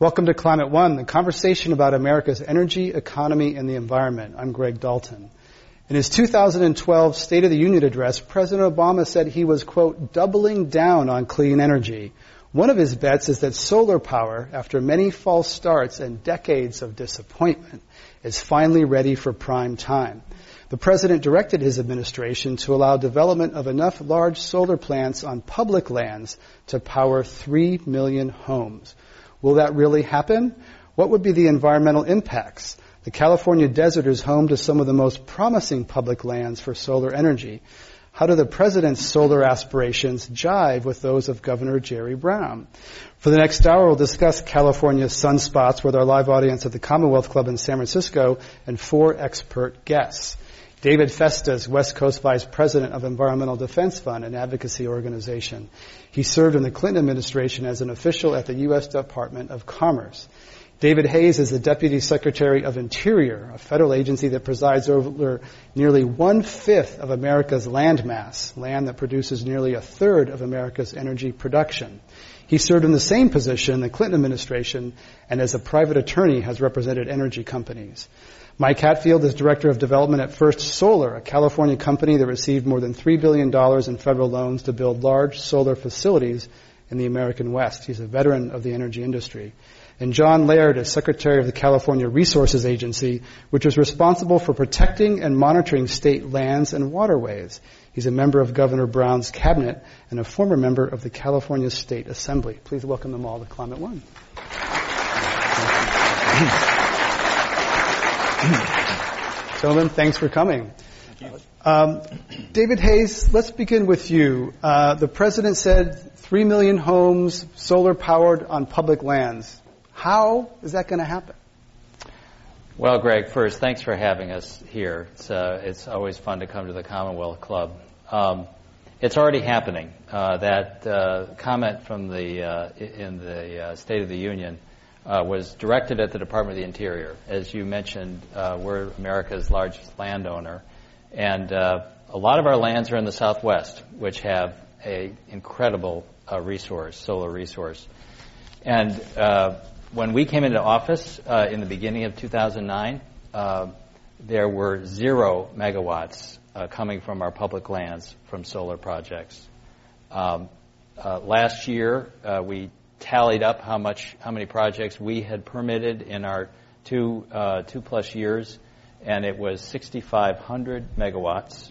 Welcome to Climate One, the conversation about America's energy, economy, and the environment. I'm Greg Dalton. In his 2012 State of the Union address, President Obama said he was, quote, doubling down on clean energy. One of his bets is that solar power, after many false starts and decades of disappointment, is finally ready for prime time. The president directed his administration to allow development of enough large solar plants on public lands to power 3 million homes. Will that really happen? What would be the environmental impacts? The California desert is home to some of the most promising public lands for solar energy. How do the president's solar aspirations jive with those of Governor Jerry Brown? For the next hour, we'll discuss California's sunspots with our live audience at the Commonwealth Club in San Francisco and four expert guests. David Festa, West Coast Vice President of Environmental Defense Fund, an advocacy organization. He served in the Clinton administration as an official at the U.S. Department of Commerce. David Hayes is the Deputy Secretary of Interior, a federal agency that presides over nearly one fifth of America's land mass, land that produces nearly a third of America's energy production. He served in the same position in the Clinton administration and as a private attorney has represented energy companies. Mike Hatfield is Director of Development at First Solar, a California company that received more than $3 billion in federal loans to build large solar facilities in the American West. He's a veteran of the energy industry. And John Laird is Secretary of the California Resources Agency, which is responsible for protecting and monitoring state lands and waterways. He's a member of Governor Brown's cabinet and a former member of the California State Assembly. Please welcome them all to Climate One. Gentlemen, thanks for coming. Um, David Hayes, let's begin with you. Uh, the president said 3 million homes solar powered on public lands. How is that going to happen? Well, Greg, first, thanks for having us here. It's, uh, it's always fun to come to the Commonwealth Club. Um, it's already happening. Uh, that uh, comment from the uh, in the uh, State of the Union uh, was directed at the Department of the Interior. As you mentioned, uh, we're America's largest landowner, and uh, a lot of our lands are in the Southwest, which have a incredible uh, resource, solar resource. And uh, when we came into office uh, in the beginning of 2009, there were zero megawatts coming from our public lands from solar projects. Um, last year, we tallied up how much, how many projects we had permitted in our two, uh, two plus years, and it was 6,500 megawatts,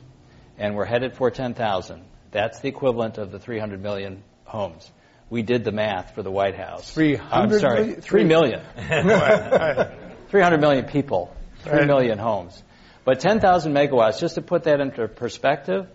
and we're headed for 10,000. That's the equivalent of the 300 million homes. We did the math for the White House. 300 I'm sorry, million? 3 million. 300 million people, 3 Right. million homes. But 10,000 megawatts, just to put that into perspective,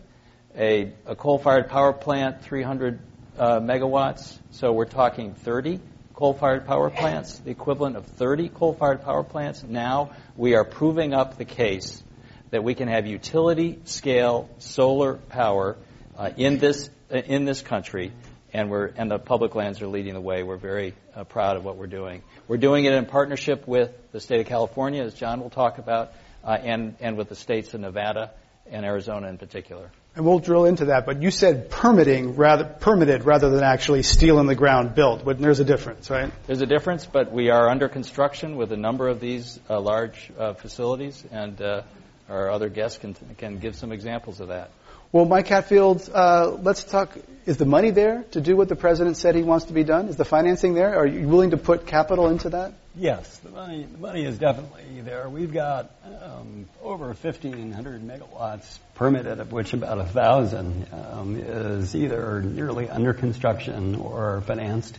a, a coal-fired power plant, 300 uh, megawatts. So we're talking 30 coal-fired power plants, the equivalent of 30 coal-fired power plants. Now we are proving up the case that we can have utility-scale solar power uh, in this uh, in this country, and we're and the public lands are leading the way. We're very uh, proud of what we're doing. We're doing it in partnership with the state of California, as John will talk about, uh, and and with the states of Nevada and Arizona in particular. And we'll drill into that, but you said permitting rather, permitted rather than actually steel in the ground built. But there's a difference, right? There's a difference, but we are under construction with a number of these uh, large uh, facilities, and uh, our other guests can, can give some examples of that. Well, Mike Hatfield, uh, let's talk. Is the money there to do what the president said he wants to be done? Is the financing there? Are you willing to put capital into that? Yes, the money, the money is definitely there. We've got um, over 1,500 megawatts permitted, of which about 1,000 um, is either nearly under construction or financed.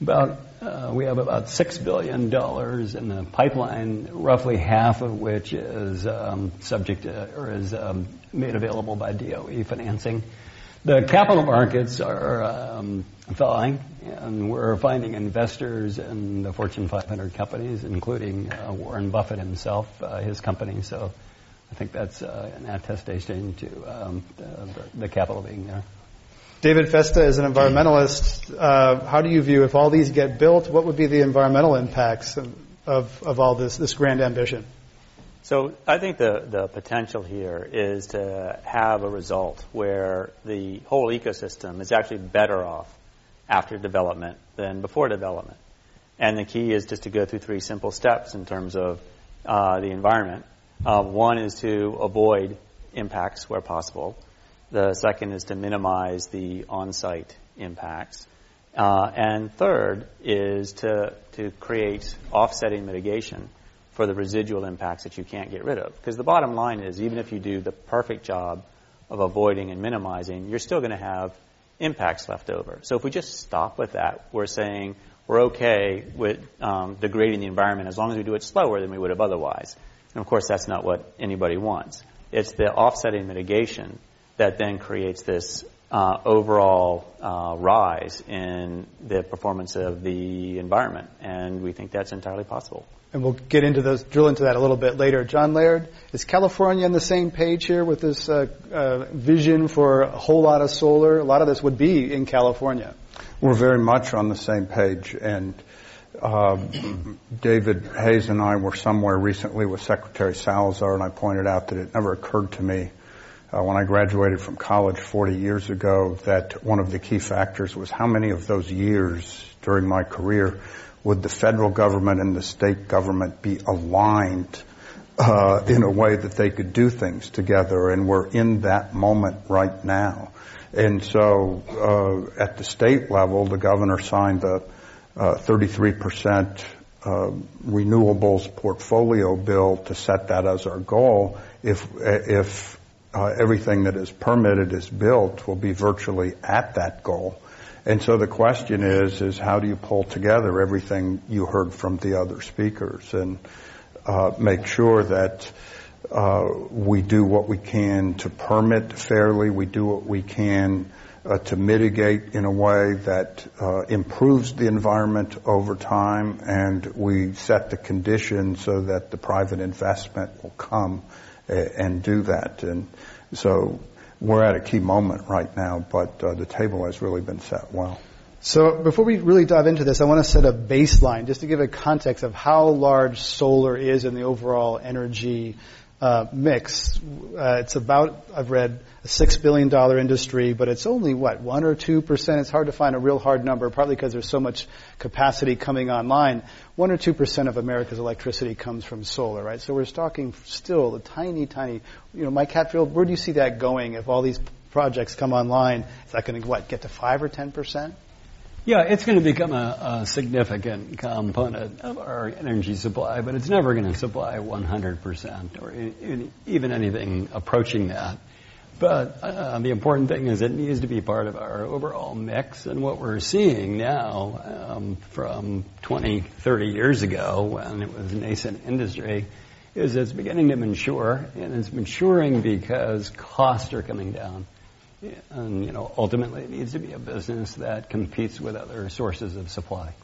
About uh, we have about six billion dollars in the pipeline, roughly half of which is um, subject to, or is um, made available by DOE financing. The capital markets are um, thawing, and we're finding investors in the Fortune 500 companies, including uh, Warren Buffett himself, uh, his company. So I think that's uh, an attestation to um, the, the, capital being there. David Festa is an environmentalist. Uh, how do you view if all these get built? What would be the environmental impacts of, of, of all this this grand ambition? So I think the, the potential here is to have a result where the whole ecosystem is actually better off after development than before development. And the key is just to go through three simple steps in terms of uh, the environment. Uh, one is to avoid impacts where possible. The second is to minimize the on-site impacts. Uh, and third is to, to create offsetting mitigation for the residual impacts that you can't get rid of. Because the bottom line is, even if you do the perfect job of avoiding and minimizing, you're still going to have impacts left over. So if we just stop with that, we're saying we're okay with um, degrading the environment as long as we do it slower than we would have otherwise. And of course, that's not what anybody wants. It's the offsetting mitigation that then creates this overall uh, rise in the performance of the environment, and we think that's entirely possible and we'll get into those, drill into that a little bit later. John Laird, is California on the same page here with this uh, uh, vision for a whole lot of solar? A lot of this would be in California. We're very much on the same page, and uh, David Hayes and I were somewhere recently with Secretary Salazar, and I pointed out that it never occurred to me uh, when I graduated from college 40 years ago that one of the key factors was how many of those years during my career would the federal government and the state government be aligned uh, in a way that they could do things together? And we're in that moment right now. And so uh, at the state level, the governor signed a uh, 33% uh, renewables portfolio bill to set that as our goal. If if uh, everything that is permitted is built, we'll be virtually at that goal. And so the question is, is how do you pull together everything you heard from the other speakers and uh, make sure that uh, we do what we can to permit fairly, we do what we can uh, to mitigate in a way that uh, improves the environment over time, and we set the conditions so that the private investment will come and do that. And so we're at a key moment right now, but uh, the table has really been set well. So before we really dive into this, I want to set a baseline just to give a context of how large solar is in the overall energy uh, mix. Uh, it's about, I've read, a $6 billion industry, but it's only, what, 1 or 2%? It's hard to find a real hard number, partly because there's so much capacity coming online. 1 or 2% of America's electricity comes from solar, right? So we're talking still a tiny, tiny, you know, Mike Hatfield, where do you see that going if all these projects come online? Is that going to, what, get to 5 or 10%? Yeah, it's going to become a, a, significant component of our energy supply, but it's never going to supply 100% or in, even anything approaching that. But uh, the important thing is it needs to be part of our overall mix. And what we're seeing now um, from 20, 30 years ago when it was nascent industry is it's beginning to mature, and it's maturing because costs are coming down. And, you know, ultimately it needs to be a business that competes with other sources of supply.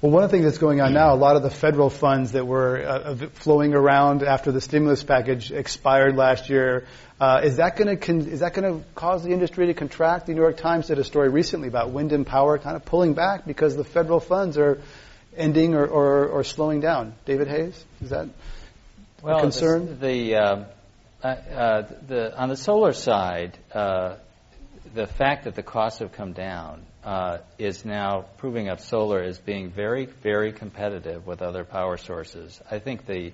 Well, one of the things that's going on now, a lot of the federal funds that were uh, flowing around after the stimulus package expired last year, uh, is that going to con- is that going to cause the industry to contract? The New York Times did a story recently about wind and power kind of pulling back because the federal funds are ending or, or, or slowing down. David Hayes, is that well, a concern? The, the, uh, uh, the on the solar side uh, the fact that the costs have come down uh, is now proving up solar as being very, very competitive with other power sources. I think the,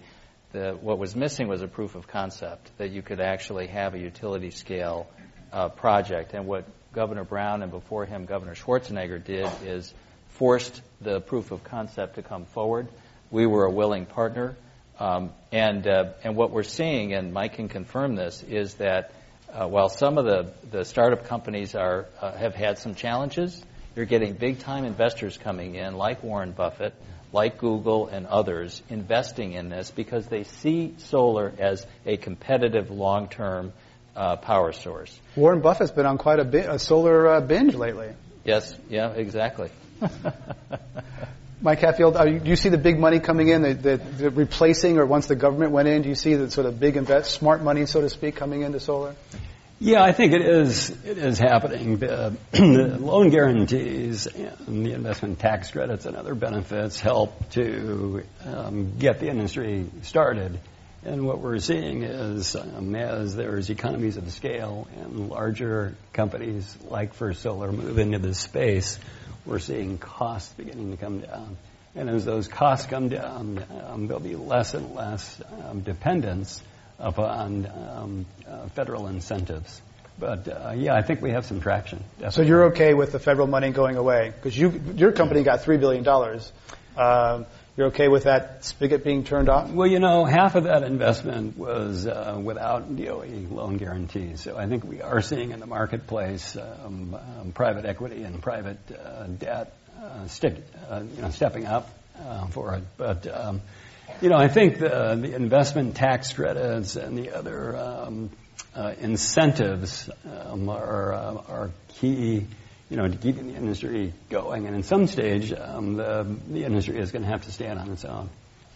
the what was missing was a proof of concept that you could actually have a utility scale uh, project. And what Governor Brown and before him Governor Schwarzenegger did is forced the proof of concept to come forward. We were a willing partner. Um, and, uh, and what we're seeing, and Mike can confirm this, is that uh, while some of the, the startup companies are, uh, have had some challenges, you're getting big time investors coming in, like Warren Buffett, like Google and others, investing in this because they see solar as a competitive long term uh, power source. Warren Buffett's been on quite a, bit, a solar uh, binge lately. Yes, yeah, exactly. Mike Hatfield, you, do you see the big money coming in, the, replacing, or once the government went in, do you see the sort of big invest, smart money, so to speak, coming into solar? Yeah, I think it is. It is happening. The, the loan guarantees and the investment tax credits and other benefits help to um, get the industry started. And what we're seeing is, um, as there's economies of scale and larger companies like First Solar move into this space, we're seeing costs beginning to come down. And as those costs come down, um, there'll be less and less um, dependence upon um, uh, federal incentives. But uh, yeah, I think we have some traction. Definitely. So you're okay with the federal money going away because you your company got three billion dollars. Um, you're okay with that spigot being turned off? Well, you know, half of that investment was uh, without DOE loan guarantees. So I think we are seeing in the marketplace um, um, private equity and private uh, debt uh, stick, uh, you know, stepping up uh, for it. But um, you know, I think the, the investment tax credits and the other um, uh, incentives um, are, are key you know, to keeping the industry going. And in some stage, um, the, the industry is going to have to stand on its own.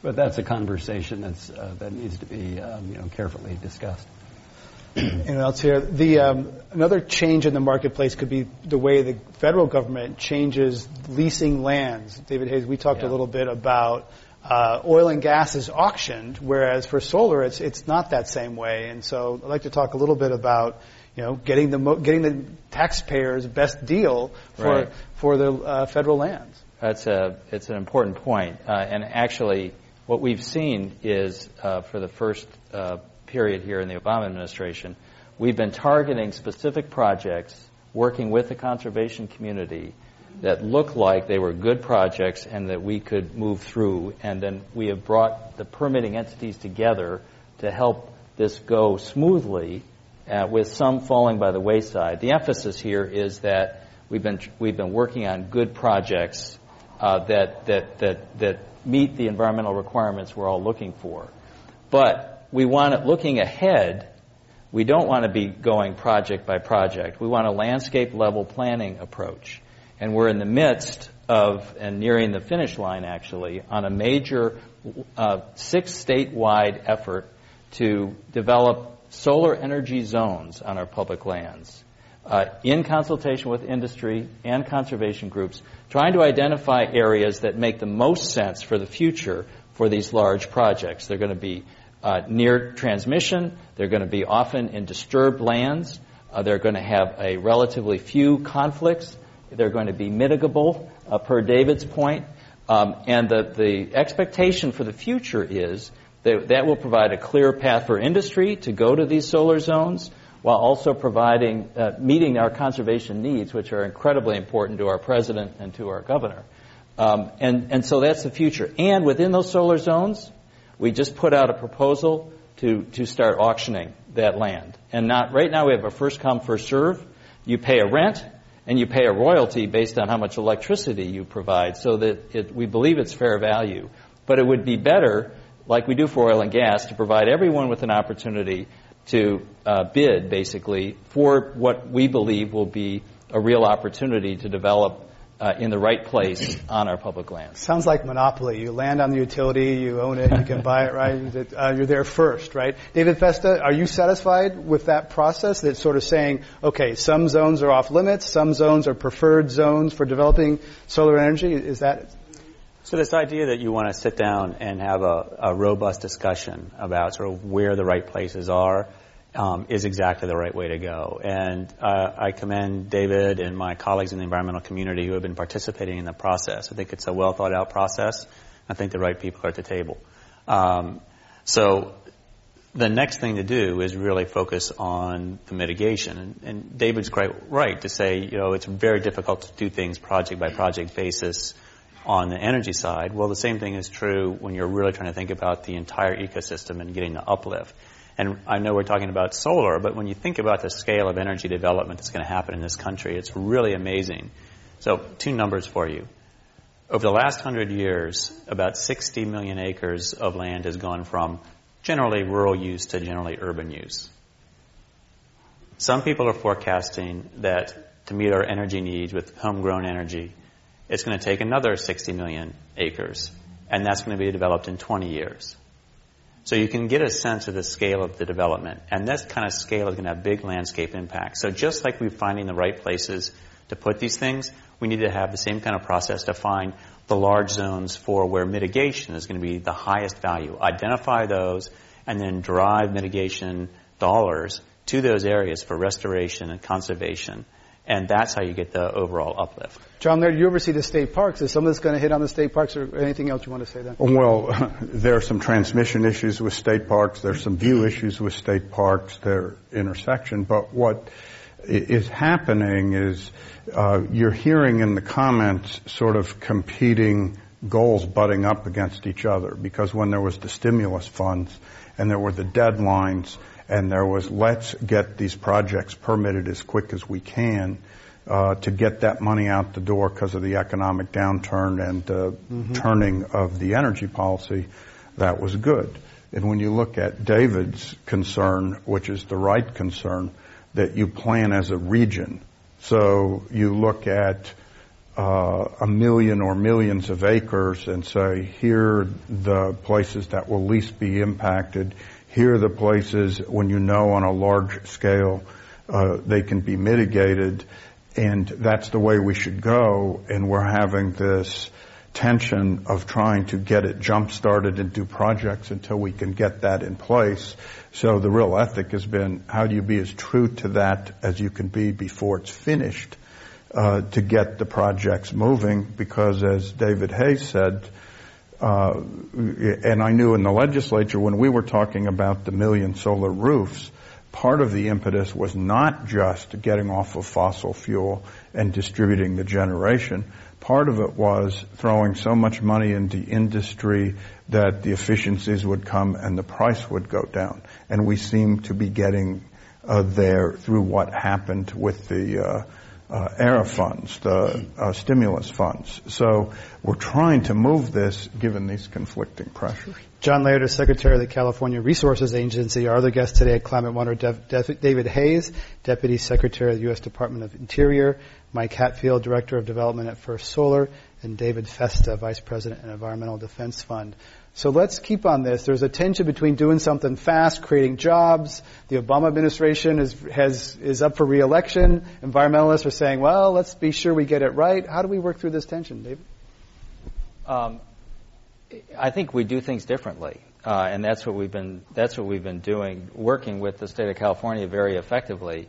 But that's a conversation that's, uh, that needs to be, um, you know, carefully discussed. Anyone else here? The um, another change in the marketplace could be the way the federal government changes leasing lands. David Hayes, we talked yeah. a little bit about uh, oil and gas is auctioned, whereas for solar, it's it's not that same way. And so, I'd like to talk a little bit about you know, getting the getting the taxpayers best deal for right. for the uh, federal lands. That's a it's an important point. Uh, and actually, what we've seen is uh, for the first uh, period here in the Obama administration, we've been targeting specific projects, working with the conservation community that look like they were good projects and that we could move through. And then we have brought the permitting entities together to help this go smoothly uh, with some falling by the wayside. The emphasis here is that we've been we've been working on good projects uh, that that that that meet the environmental requirements we're all looking for. But we want it looking ahead. We don't want to be going project by project. We want a landscape level planning approach. And we're in the midst of, and nearing the finish line actually, on a major uh, six statewide effort to develop solar energy zones on our public lands uh, in consultation with industry and conservation groups, trying to identify areas that make the most sense for the future for these large projects. They're going to be uh, near transmission, they're going to be often in disturbed lands, uh, they're going to have a relatively few conflicts, they're going to be mitigable, uh, per David's point. Um, and the, the expectation for the future is that, will provide a clear path for industry to go to these solar zones while also providing, uh, meeting our conservation needs, which are incredibly important to our president and to our governor. Um, and, and so that's the future. And within those solar zones, we just put out a proposal to, to start auctioning that land. And not, right now we have a first come, first serve. You pay a rent and you pay a royalty based on how much electricity you provide so that it, we believe it's fair value. But it would be better like we do for oil and gas, to provide everyone with an opportunity to uh, bid, basically, for what we believe will be a real opportunity to develop uh, in the right place on our public lands. Sounds like monopoly. You land on the utility, you own it, you can buy it, right? Uh, you're there first, right? David Festa, are you satisfied with that process that's sort of saying, okay, some zones are off limits, some zones are preferred zones for developing solar energy? Is that so this idea that you want to sit down and have a, a robust discussion about sort of where the right places are um, is exactly the right way to go. And uh, I commend David and my colleagues in the environmental community who have been participating in the process. I think it's a well thought out process. I think the right people are at the table. Um, so the next thing to do is really focus on the mitigation. And, and David's quite right to say, you know, it's very difficult to do things project by project basis on the energy side. Well, the same thing is true when you're really trying to think about the entire ecosystem and getting the uplift. And I know we're talking about solar, but when you think about the scale of energy development that's going to happen in this country, it's really amazing. So, two numbers for you. Over the last hundred years, about 60 million acres of land has gone from generally rural use to generally urban use. Some people are forecasting that to meet our energy needs with homegrown energy, it's going to take another 60 million acres, and that's going to be developed in 20 years. So you can get a sense of the scale of the development, and this kind of scale is going to have big landscape impacts. So just like we're finding the right places to put these things, we need to have the same kind of process to find the large zones for where mitigation is going to be the highest value. Identify those and then drive mitigation dollars to those areas for restoration and conservation. And that's how you get the overall uplift. John Laird, you oversee the state parks. Is some of this going to hit on the state parks or anything else you want to say then? Well, there are some transmission issues with state parks. There's some view issues with state parks. Their intersection. But what is happening is uh, you're hearing in the comments sort of competing goals butting up against each other because when there was the stimulus funds and there were the deadlines and there was let's get these projects permitted as quick as we can uh, to get that money out the door because of the economic downturn and uh, mm-hmm. turning of the energy policy, that was good. And when you look at David's concern, which is the right concern, that you plan as a region so you look at uh, a million or millions of acres and say, here are the places that will least be impacted. Here are the places when you know on a large scale uh, they can be mitigated. And that's the way we should go. And we're having this tension of trying to get it jump started and do projects until we can get that in place. So the real ethic has been how do you be as true to that as you can be before it's finished uh, to get the projects moving because as David Hayes said, uh, and I knew in the legislature when we were talking about the million solar roofs, part of the impetus was not just getting off of fossil fuel and distributing the generation, Part of it was throwing so much money into industry that the efficiencies would come and the price would go down. And we seem to be getting uh, there through what happened with the uh, uh, ARRA funds, the uh, stimulus funds. So we're trying to move this given these conflicting pressures. John Laird Secretary of the California Resources Agency. Our other guest today at Climate One are David Hayes, Deputy Secretary of the U.S. Department of Interior, Mike Hatfield, Director of Development at First Solar, and David Festa, Vice President at Environmental Defense Fund. So let's keep on this. There's a tension between doing something fast, creating jobs. The Obama administration is, has, is up for reelection. Environmentalists are saying, well, let's be sure we get it right. How do we work through this tension, David? Um, I think we do things differently. Uh, and that's what we've been that's what we've been doing, working with the state of California very effectively.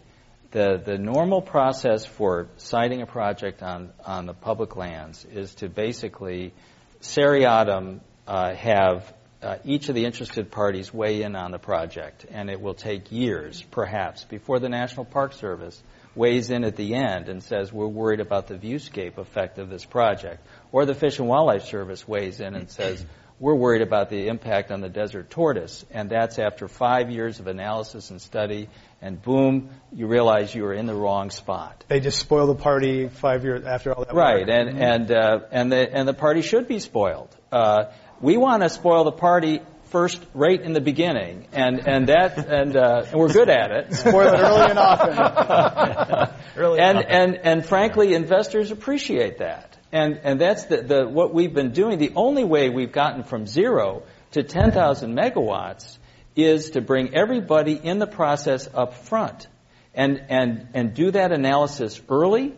The the normal process for siting a project on on the public lands is to basically seriatim uh, have uh, each of the interested parties weigh in on the project, and it will take years, perhaps, before the National Park Service weighs in at the end and says we're worried about the viewscape effect of this project, or the Fish and Wildlife Service weighs in and says we're worried about the impact on the desert tortoise, and that's after five years of analysis and study, and boom, you realize you are in the wrong spot. They just spoil the party five years after all that. Right, work. and and uh, and the and the party should be spoiled. Uh, we want to spoil the party first rate in the beginning, and and that and, uh, and we're good at it. Spoil it early and often. early and, and and frankly, investors appreciate that, and and that's the, the what we've been doing. The only way we've gotten from zero to 10,000 megawatts is to bring everybody in the process up front, and and and do that analysis early,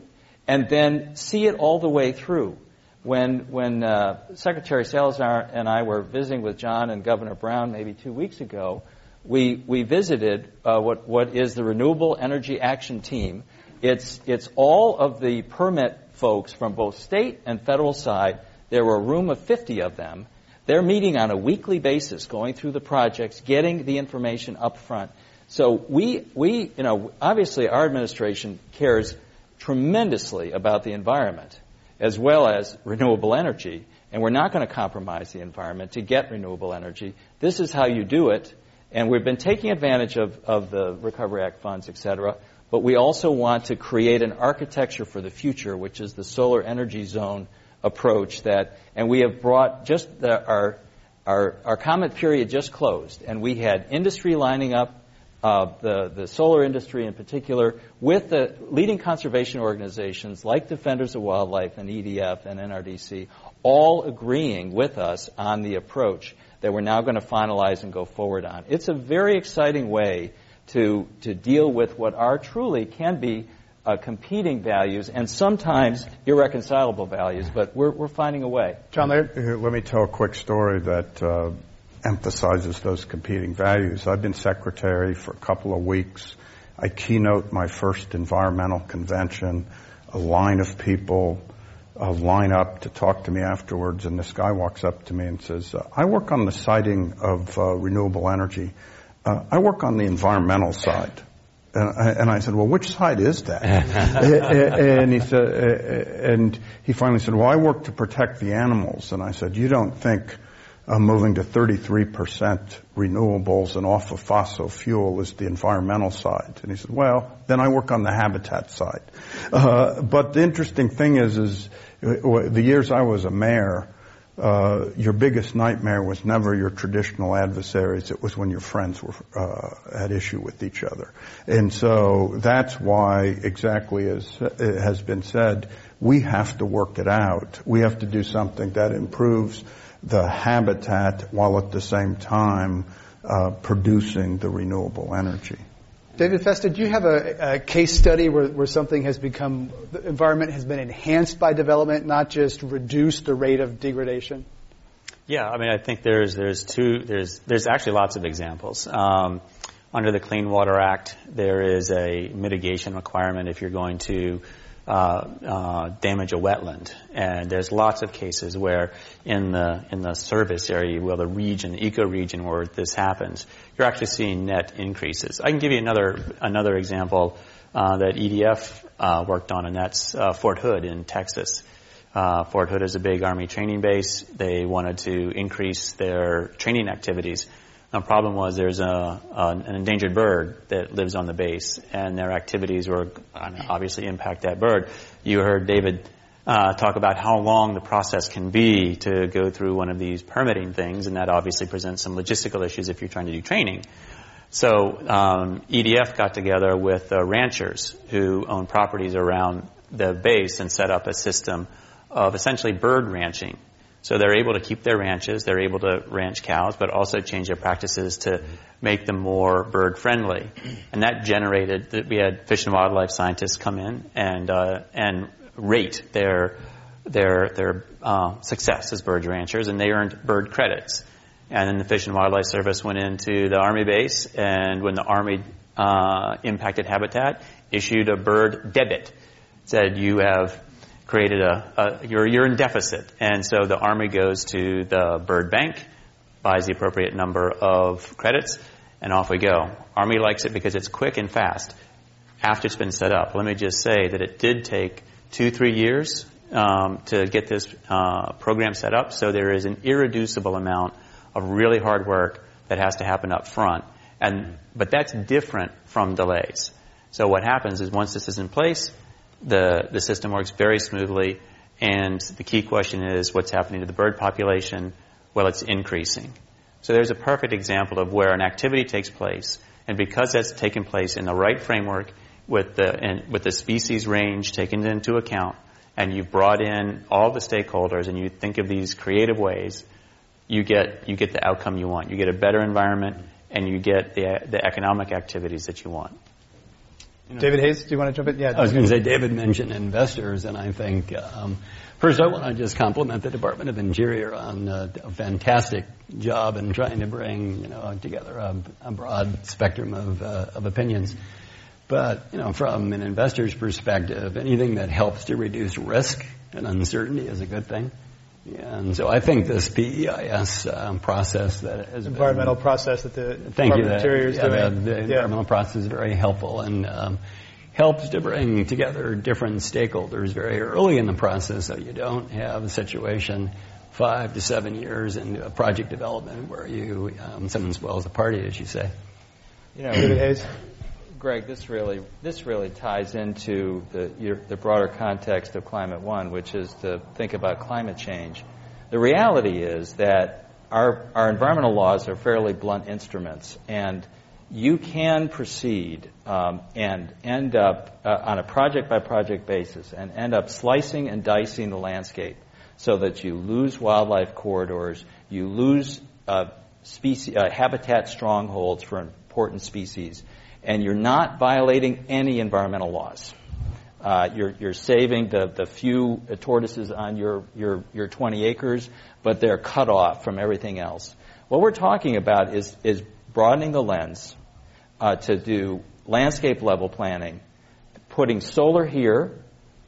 and then see it all the way through when when uh, Secretary Salazar and I were visiting with John and Governor Brown maybe two weeks ago, we we visited uh, what what is the Renewable Energy Action Team. It's it's all of the permit folks from both state and federal side. There were a room of 50 of them. They're meeting on a weekly basis, going through the projects, getting the information up front. So we we you know obviously our administration cares tremendously about the environment as well as renewable energy. And we're not going to compromise the environment to get renewable energy. This is how you do it. And we've been taking advantage of, of the Recovery Act funds, et cetera. But we also want to create an architecture for the future, which is the solar energy zone approach that, and we have brought just the, our, our, our comment period just closed, and we had industry lining up, uh, the, the solar industry in particular, with the leading conservation organizations like Defenders of Wildlife and EDF and NRDC, all agreeing with us on the approach that we're now going to finalize and go forward on. It's a very exciting way to, to deal with what are truly can be uh, competing values and sometimes irreconcilable values, but we're, we're finding a way. John Let me tell a quick story that uh, emphasizes those competing values. I've been secretary for a couple of weeks. I keynote my first environmental convention. A line of people uh, line up to talk to me afterwards, and this guy walks up to me and says, uh, I work on the siting of uh, renewable energy. Uh, I work on the environmental side. And I, and I, said, well, which side is that? and he said, and he finally said, well, I work to protect the animals. And I said, you don't think uh, moving to 33% renewables and off of fossil fuel is the environmental side. And he said, well, then I work on the habitat side. Uh, but the interesting thing is, is uh, the years I was a mayor, uh, your biggest nightmare was never your traditional adversaries. It was when your friends were uh, at issue with each other. And so that's why, exactly as has been said, we have to work it out. We have to do something that improves the habitat while at the same time uh, producing the renewable energy. David Festa, do you have a, a case study where, where, something has become, the environment has been enhanced by development, not just reduced the rate of degradation? Yeah, I mean, I think there's there's two there's there's actually lots of examples. Um, under the Clean Water Act, there is a mitigation requirement if you're going to uh, uh, damage a wetland. And there's lots of cases where in the in the service area, well, the region, the ecoregion where this happens, you're actually seeing net increases. I can give you another another example uh, that EDF uh, worked on, and that's uh, Fort Hood in Texas. Uh, Fort Hood is a big Army training base. They wanted to increase their training activities the problem was there's a, an endangered bird that lives on the base, and their activities were obviously impact that bird. You heard David uh, talk about how long the process can be to go through one of these permitting things, and that obviously presents some logistical issues if you're trying to do training. So um, EDF got together with uh, ranchers who own properties around the base and set up a system of essentially bird ranching so they're able to keep their ranches, they're able to ranch cows, but also change their practices to make them more bird friendly. And that generated, that we had fish and wildlife scientists come in and, uh, and rate their, their, their uh, success as bird ranchers, and they earned bird credits. And then the Fish and Wildlife Service went into the Army base, and when the Army uh, impacted habitat, issued a bird debit. Said you have created a, a you're, you're in deficit. And so the Army goes to the bird bank, buys the appropriate number of credits, and off we go. Army likes it because it's quick and fast after it's been set up. Let me just say that it did take two, three years um, to get this uh, program set up, so there is an irreducible amount of really hard work that has to happen up front. And, but that's different from delays. So what happens is once this is in place, the, the system works very smoothly. And the key question is what's happening to the bird population? Well, it's increasing. So there's a perfect example of where an activity takes place, and because that's taken place in the right framework, with the with the species range taken into account, and you've brought in all the stakeholders, and you think of these creative ways, you get you get the outcome you want. You get a better environment, and you get the the economic activities that you want. You know, David Hayes, do you want to jump in? Yeah. I was going to say David mentioned investors, and I think um, first I want to just compliment the Department of Interior on uh, a fantastic job in trying to bring you know together a, a broad spectrum of, uh, of opinions. But you know, from an investor's perspective, anything that helps to reduce risk and uncertainty is a good thing. And so I think this PEIS um, process that has environmental been, process that the thank you, that, Interior is yeah, doing. The, the yeah. environmental process is very helpful and um, helps to bring together different stakeholders very early in the process, so you don't have a situation five to seven years into a project development where you um, someone spoils the party, as you say. You know, David Hayes. Greg, this really this really ties into the your, the broader context of Climate One, which is to think about climate change. The reality is that our our environmental laws are fairly blunt instruments, and you can proceed um, and end up uh, on a project by project basis and end up slicing and dicing the landscape so that you lose wildlife corridors, you lose uh, species, uh, habitat strongholds for important species, and you're not violating any environmental laws. Uh, you're, you're, saving the, the few tortoises on your, your, your 20 acres, but they're cut off from everything else. What we're talking about is, is broadening the lens uh, to do landscape level planning, putting solar here,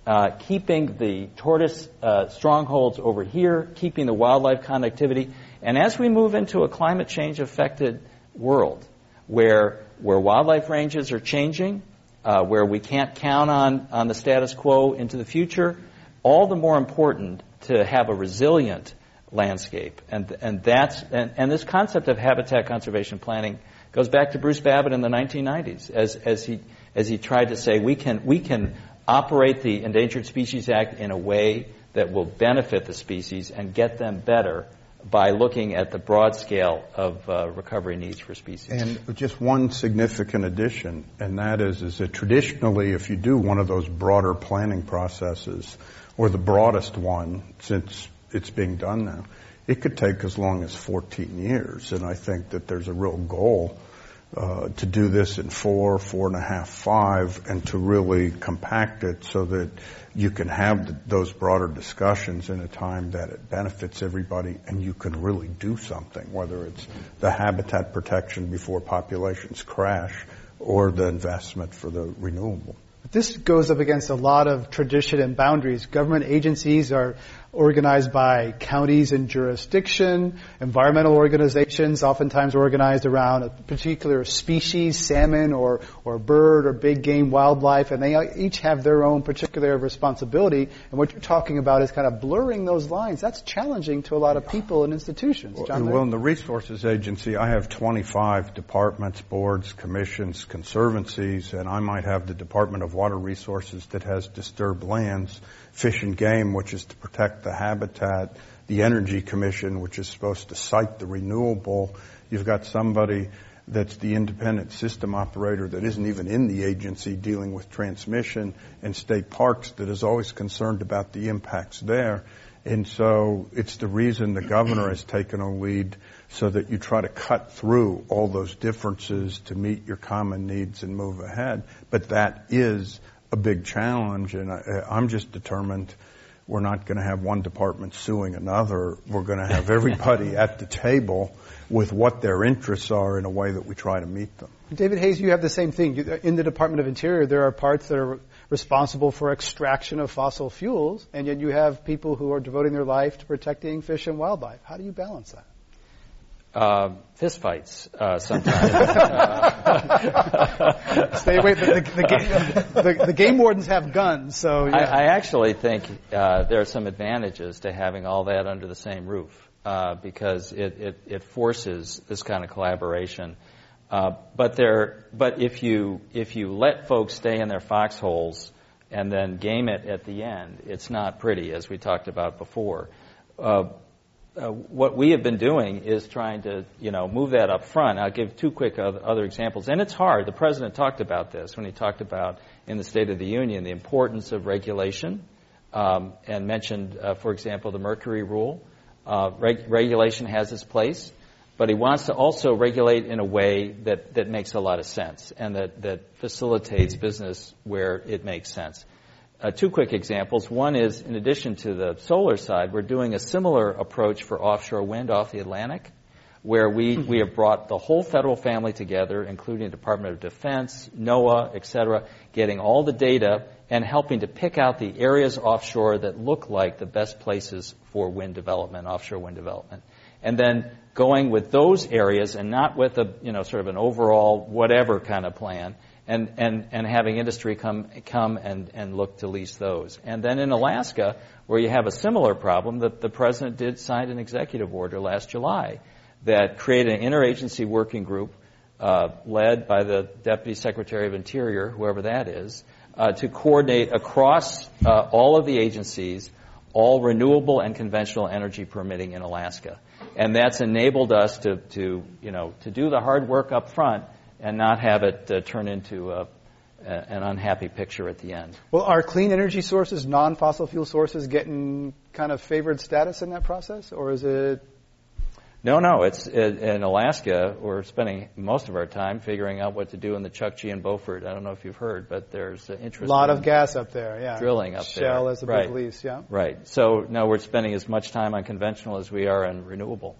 uh, keeping the tortoise uh, strongholds over here, keeping the wildlife connectivity. And as we move into a climate change affected world where, where wildlife ranges are changing, uh, where we can't count on, on the status quo into the future, all the more important to have a resilient landscape. And, and that's, and, and this concept of habitat conservation planning goes back to Bruce Babbitt in the 1990s as, as he, as he tried to say we can, we can operate the Endangered Species Act in a way that will benefit the species and get them better by looking at the broad scale of uh, recovery needs for species. And just one significant addition, and that is, is that traditionally, if you do one of those broader planning processes, or the broadest one since it's being done now, it could take as long as 14 years. And I think that there's a real goal uh, to do this in four, four and a half, five, and to really compact it so that you can have the, those broader discussions in a time that it benefits everybody and you can really do something, whether it's the habitat protection before populations crash or the investment for the renewable. This goes up against a lot of tradition and boundaries. Government agencies are organized by counties and jurisdiction, environmental organizations oftentimes organized around a particular species, salmon or, or bird or big game wildlife, and they each have their own particular responsibility. And what you're talking about is kind of blurring those lines. That's challenging to a lot of people and institutions. John well, in the Resources Agency, I have 25 departments, boards, commissions, conservancies, and I might have the Department of Water Resources that has disturbed lands Fish and Game, which is to protect the habitat, the Energy Commission, which is supposed to site the renewable. You've got somebody that's the independent system operator that isn't even in the agency dealing with transmission and state parks that is always concerned about the impacts there. And so it's the reason the governor has taken a lead so that you try to cut through all those differences to meet your common needs and move ahead. But that is a big challenge, and I, I'm just determined we're not going to have one department suing another. We're going to have everybody at the table with what their interests are in a way that we try to meet them. David Hayes, you have the same thing. In the Department of Interior, there are parts that are responsible for extraction of fossil fuels, and yet you have people who are devoting their life to protecting fish and wildlife. How do you balance that? Uh, fistfights uh, sometimes. Stay away. The, the, the, game, the, the, game wardens have guns, so. Yeah. I, I, actually think uh, there are some advantages to having all that under the same roof uh, because it, it, it, forces this kind of collaboration. Uh, but there, but if you if you let folks stay in their foxholes and then game it at the end, it's not pretty, as we talked about before. Uh, uh, what we have been doing is trying to, you know, move that up front. I'll give two quick other examples. And it's hard. The president talked about this when he talked about in the State of the Union the importance of regulation um, and mentioned, uh, for example, the mercury rule. Uh, reg- regulation has its place, but he wants to also regulate in a way that, that makes a lot of sense and that, that facilitates business where it makes sense uh, two quick examples. One is, in addition to the solar side, we're doing a similar approach for offshore wind off the Atlantic, where we, mm-hmm. we have brought the whole federal family together, including the Department of Defense, NOAA, et cetera, getting all the data and helping to pick out the areas offshore that look like the best places for wind development, offshore wind development. And then going with those areas and not with a, you know, sort of an overall whatever kind of plan, and, and, and having industry come, come and, and look to lease those. And then in Alaska, where you have a similar problem, the, the president did sign an executive order last July that created an interagency working group uh, led by the Deputy Secretary of Interior, whoever that is, uh, to coordinate across uh, all of the agencies all renewable and conventional energy permitting in Alaska. And that's enabled us to, to, you know, to do the hard work up front and not have it uh, turn into a, an unhappy picture at the end. Well, are clean energy sources, non-fossil fuel sources, getting kind of favored status in that process, or is it? No, no. It's in Alaska. We're spending most of our time figuring out what to do in the Chukchi and Beaufort. I don't know if you've heard, but there's interest. A lot of gas up there. Yeah. Drilling up Shell there. Shell as a right. big lease. Yeah. Right. So now we're spending as much time on conventional as we are on renewable.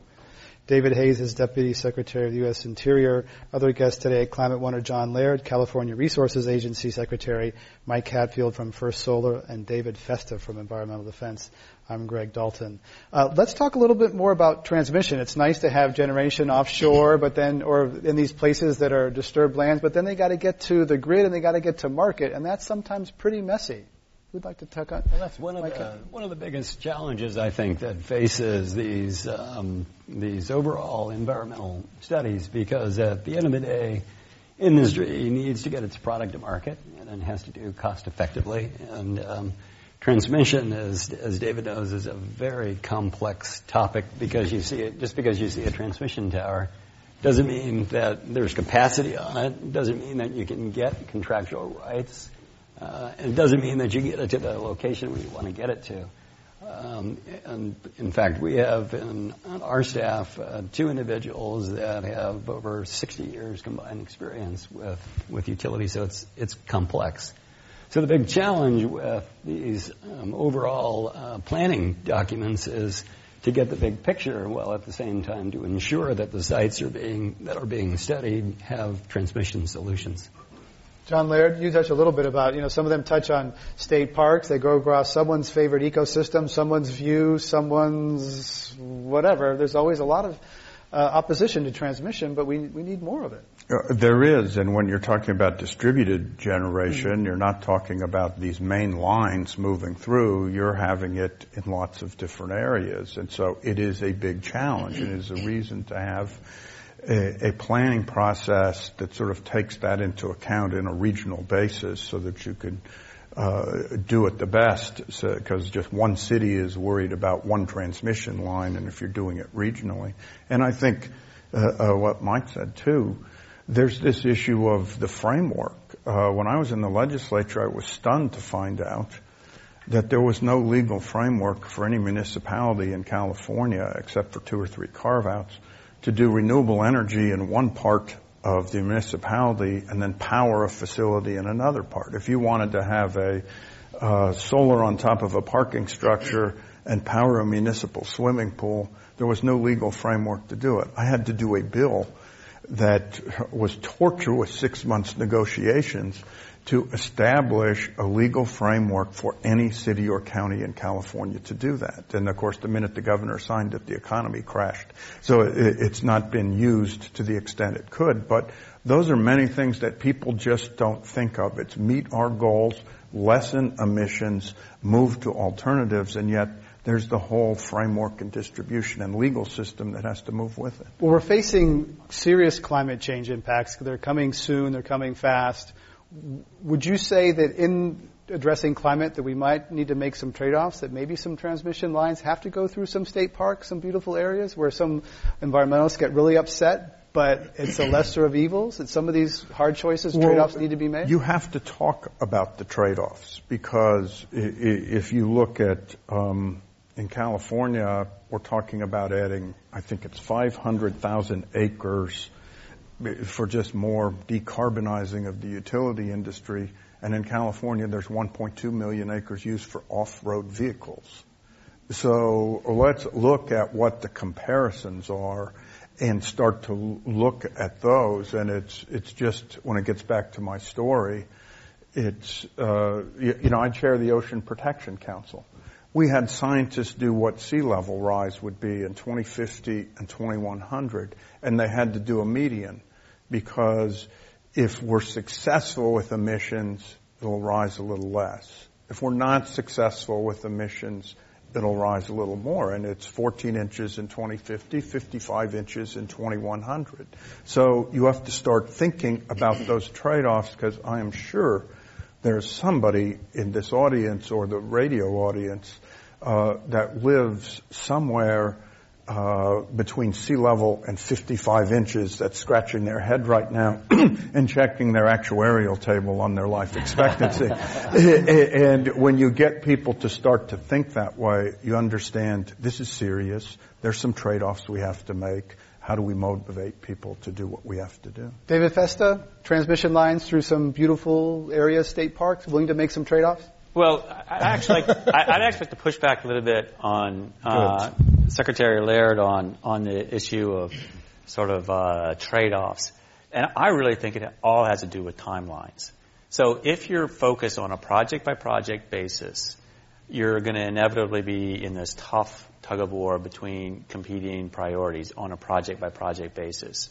David Hayes is Deputy Secretary of the U.S. Interior. Other guests today, Climate One are John Laird, California Resources Agency Secretary, Mike Hatfield from First Solar, and David Festa from Environmental Defense. I'm Greg Dalton. Uh, let's talk a little bit more about transmission. It's nice to have generation offshore, but then, or in these places that are disturbed lands, but then they got to get to the grid and they got to get to market, and that's sometimes pretty messy would like to talk on? Well, that's one of the one of the biggest challenges I think that faces these um, these overall environmental studies because at the end of the day, industry needs to get its product to market and it has to do cost effectively and. Um, transmission, as, as David knows, is a very complex topic because you see it, just because you see a transmission tower doesn't mean that there's capacity on it, doesn't mean that you can get contractual rights. Uh, it doesn't mean that you get it to the location where you want to get it to. Um, and in fact, we have in, on our staff uh, two individuals that have over 60 years combined experience with, with utilities, so it's, it's complex. So the big challenge with these um, overall uh, planning documents is to get the big picture while at the same time to ensure that the sites are being, that are being studied have transmission solutions. John Laird, you touched a little bit about, you know, some of them touch on state parks. They go across someone's favorite ecosystem, someone's view, someone's whatever. There's always a lot of uh, opposition to transmission, but we, we need more of it. Uh, there is, and when you're talking about distributed generation, mm-hmm. you're not talking about these main lines moving through. You're having it in lots of different areas, and so it is a big challenge, and it is a reason to have a, a, planning process that sort of takes that into account in a regional basis so that you can uh, do it the best because so, just one city is worried about one transmission line and if you're doing it regionally. And I think uh, uh, what Mike said too, there's this issue of the framework. Uh, when I was in the legislature, I was stunned to find out that there was no legal framework for any municipality in California except for two or three carve-outs to do renewable energy in one part of the municipality and then power a facility in another part. If you wanted to have a uh, solar on top of a parking structure and power a municipal swimming pool, there was no legal framework to do it. I had to do a bill that was torturous six months negotiations to establish a legal framework for any city or county in California to do that. And of course, the minute the governor signed it, the economy crashed. So it's not been used to the extent it could. But those are many things that people just don't think of. It's meet our goals, lessen emissions, move to alternatives, and yet there's the whole framework and distribution and legal system that has to move with it. Well, we're facing serious climate change impacts. They're coming soon, they're coming fast would you say that in addressing climate that we might need to make some trade-offs, that maybe some transmission lines have to go through some state parks, some beautiful areas where some environmentalists get really upset, but it's a lesser of evils, that some of these hard choices, well, trade-offs need to be made? You have to talk about the trade-offs because if you look at, um, in California, we're talking about adding, I think it's 500,000 acres for just more decarbonizing of the utility industry. And in California, there's 1.2 million acres used for off-road vehicles. So let's look at what the comparisons are and start to look at those. And it's it's just when it gets back to my story, it's uh, you, you know I chair the Ocean Protection Council. We had scientists do what sea level rise would be in 2050 and 2100, and they had to do a median because if we're successful with emissions, it'll rise a little less. If we're not successful with emissions, it'll rise a little more. And it's 14 inches in 2050, 55 inches in 2100. So you have to start thinking about those trade-offs because I am sure there's somebody in this audience or the radio audience uh, that lives somewhere uh, between sea level and 55 inches that's scratching their head right now and checking their actuarial table on their life expectancy. and when you get people to start to think that way, you understand this is serious. There's some trade-offs we have to make. How do we motivate people to do what we have to do? David Festa, transmission lines through some beautiful areas, state parks, willing to make some trade-offs? Well, I actually, I'd actually like to push back a little bit on uh, Secretary Laird on on the issue of sort of uh, trade-offs, and I really think it all has to do with timelines. So if you're focused on a project-by-project basis, you're going to inevitably be in this tough tug of war between competing priorities on a project-by-project basis.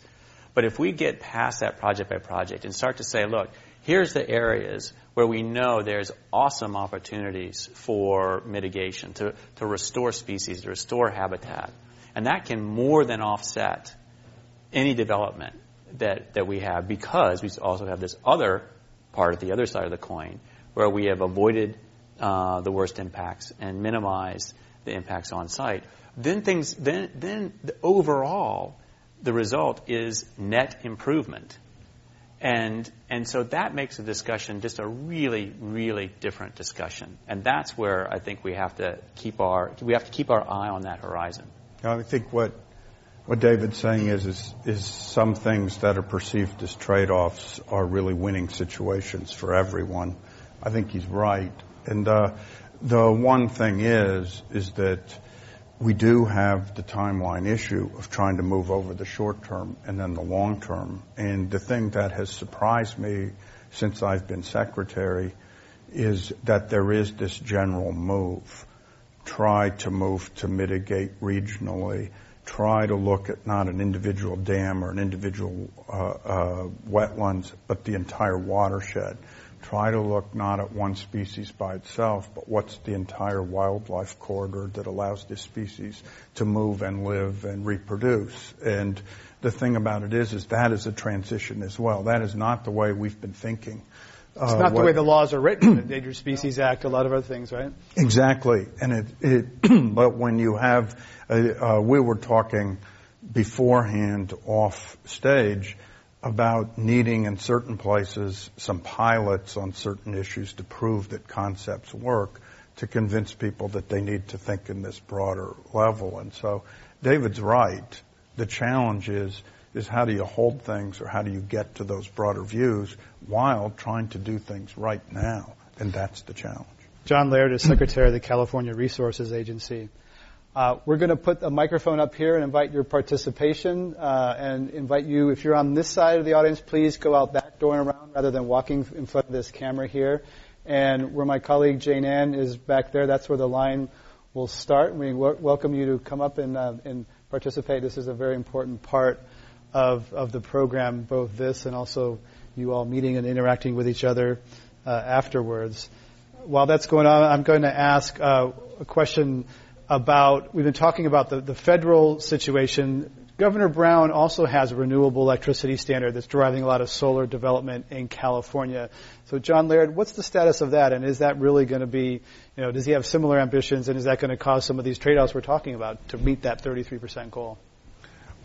But if we get past that project by project and start to say, look, here's the areas where we know there's awesome opportunities for mitigation, to, to restore species, to restore habitat. And that can more than offset any development that, that we have because we also have this other part the other side of the coin where we have avoided uh, the worst impacts and minimized the impacts on site. Then things, then, then the overall, the result is net improvement and, and so that makes the discussion just a really, really different discussion. And that's where I think we have to keep our, we have to keep our eye on that horizon. I think what, what David's saying is, is, is some things that are perceived as trade-offs are really winning situations for everyone. I think he's right. And, uh, the one thing is, is that we do have the timeline issue of trying to move over the short term and then the long term. And the thing that has surprised me since I've been secretary is that there is this general move. Try to move to mitigate regionally. Try to look at not an individual dam or an individual uh, uh, wetlands, but the entire watershed try to look not at one species by itself, but what's the entire wildlife corridor that allows this species to move and live and reproduce. And the thing about it is, is that is a transition as well. That is not the way we've been thinking. It's uh, not the way the laws are written, the Endangered Species Act, a lot of other things, right? Exactly. And it, it but when you have, uh, uh, we were talking beforehand off stage, about needing in certain places some pilots on certain issues to prove that concepts work to convince people that they need to think in this broader level. And so David's right. The challenge is, is how do you hold things or how do you get to those broader views while trying to do things right now? And that's the challenge. John Laird is Secretary of the California Resources Agency. Uh, we're going to put a microphone up here and invite your participation uh, and invite you, if you're on this side of the audience, please go out that door and around rather than walking in front of this camera here. And where my colleague Jane Ann is back there, that's where the line will start. We w- welcome you to come up and, uh, and participate. This is a very important part of, of the program, both this and also you all meeting and interacting with each other uh, afterwards. While that's going on, I'm going to ask uh, a question about, we've been talking about the, the federal situation. Governor Brown also has a renewable electricity standard that's driving a lot of solar development in California. So, John Laird, what's the status of that, and is that really going to be, you know, does he have similar ambitions, and is that going to cause some of these trade-offs we're talking about to meet that 33% goal?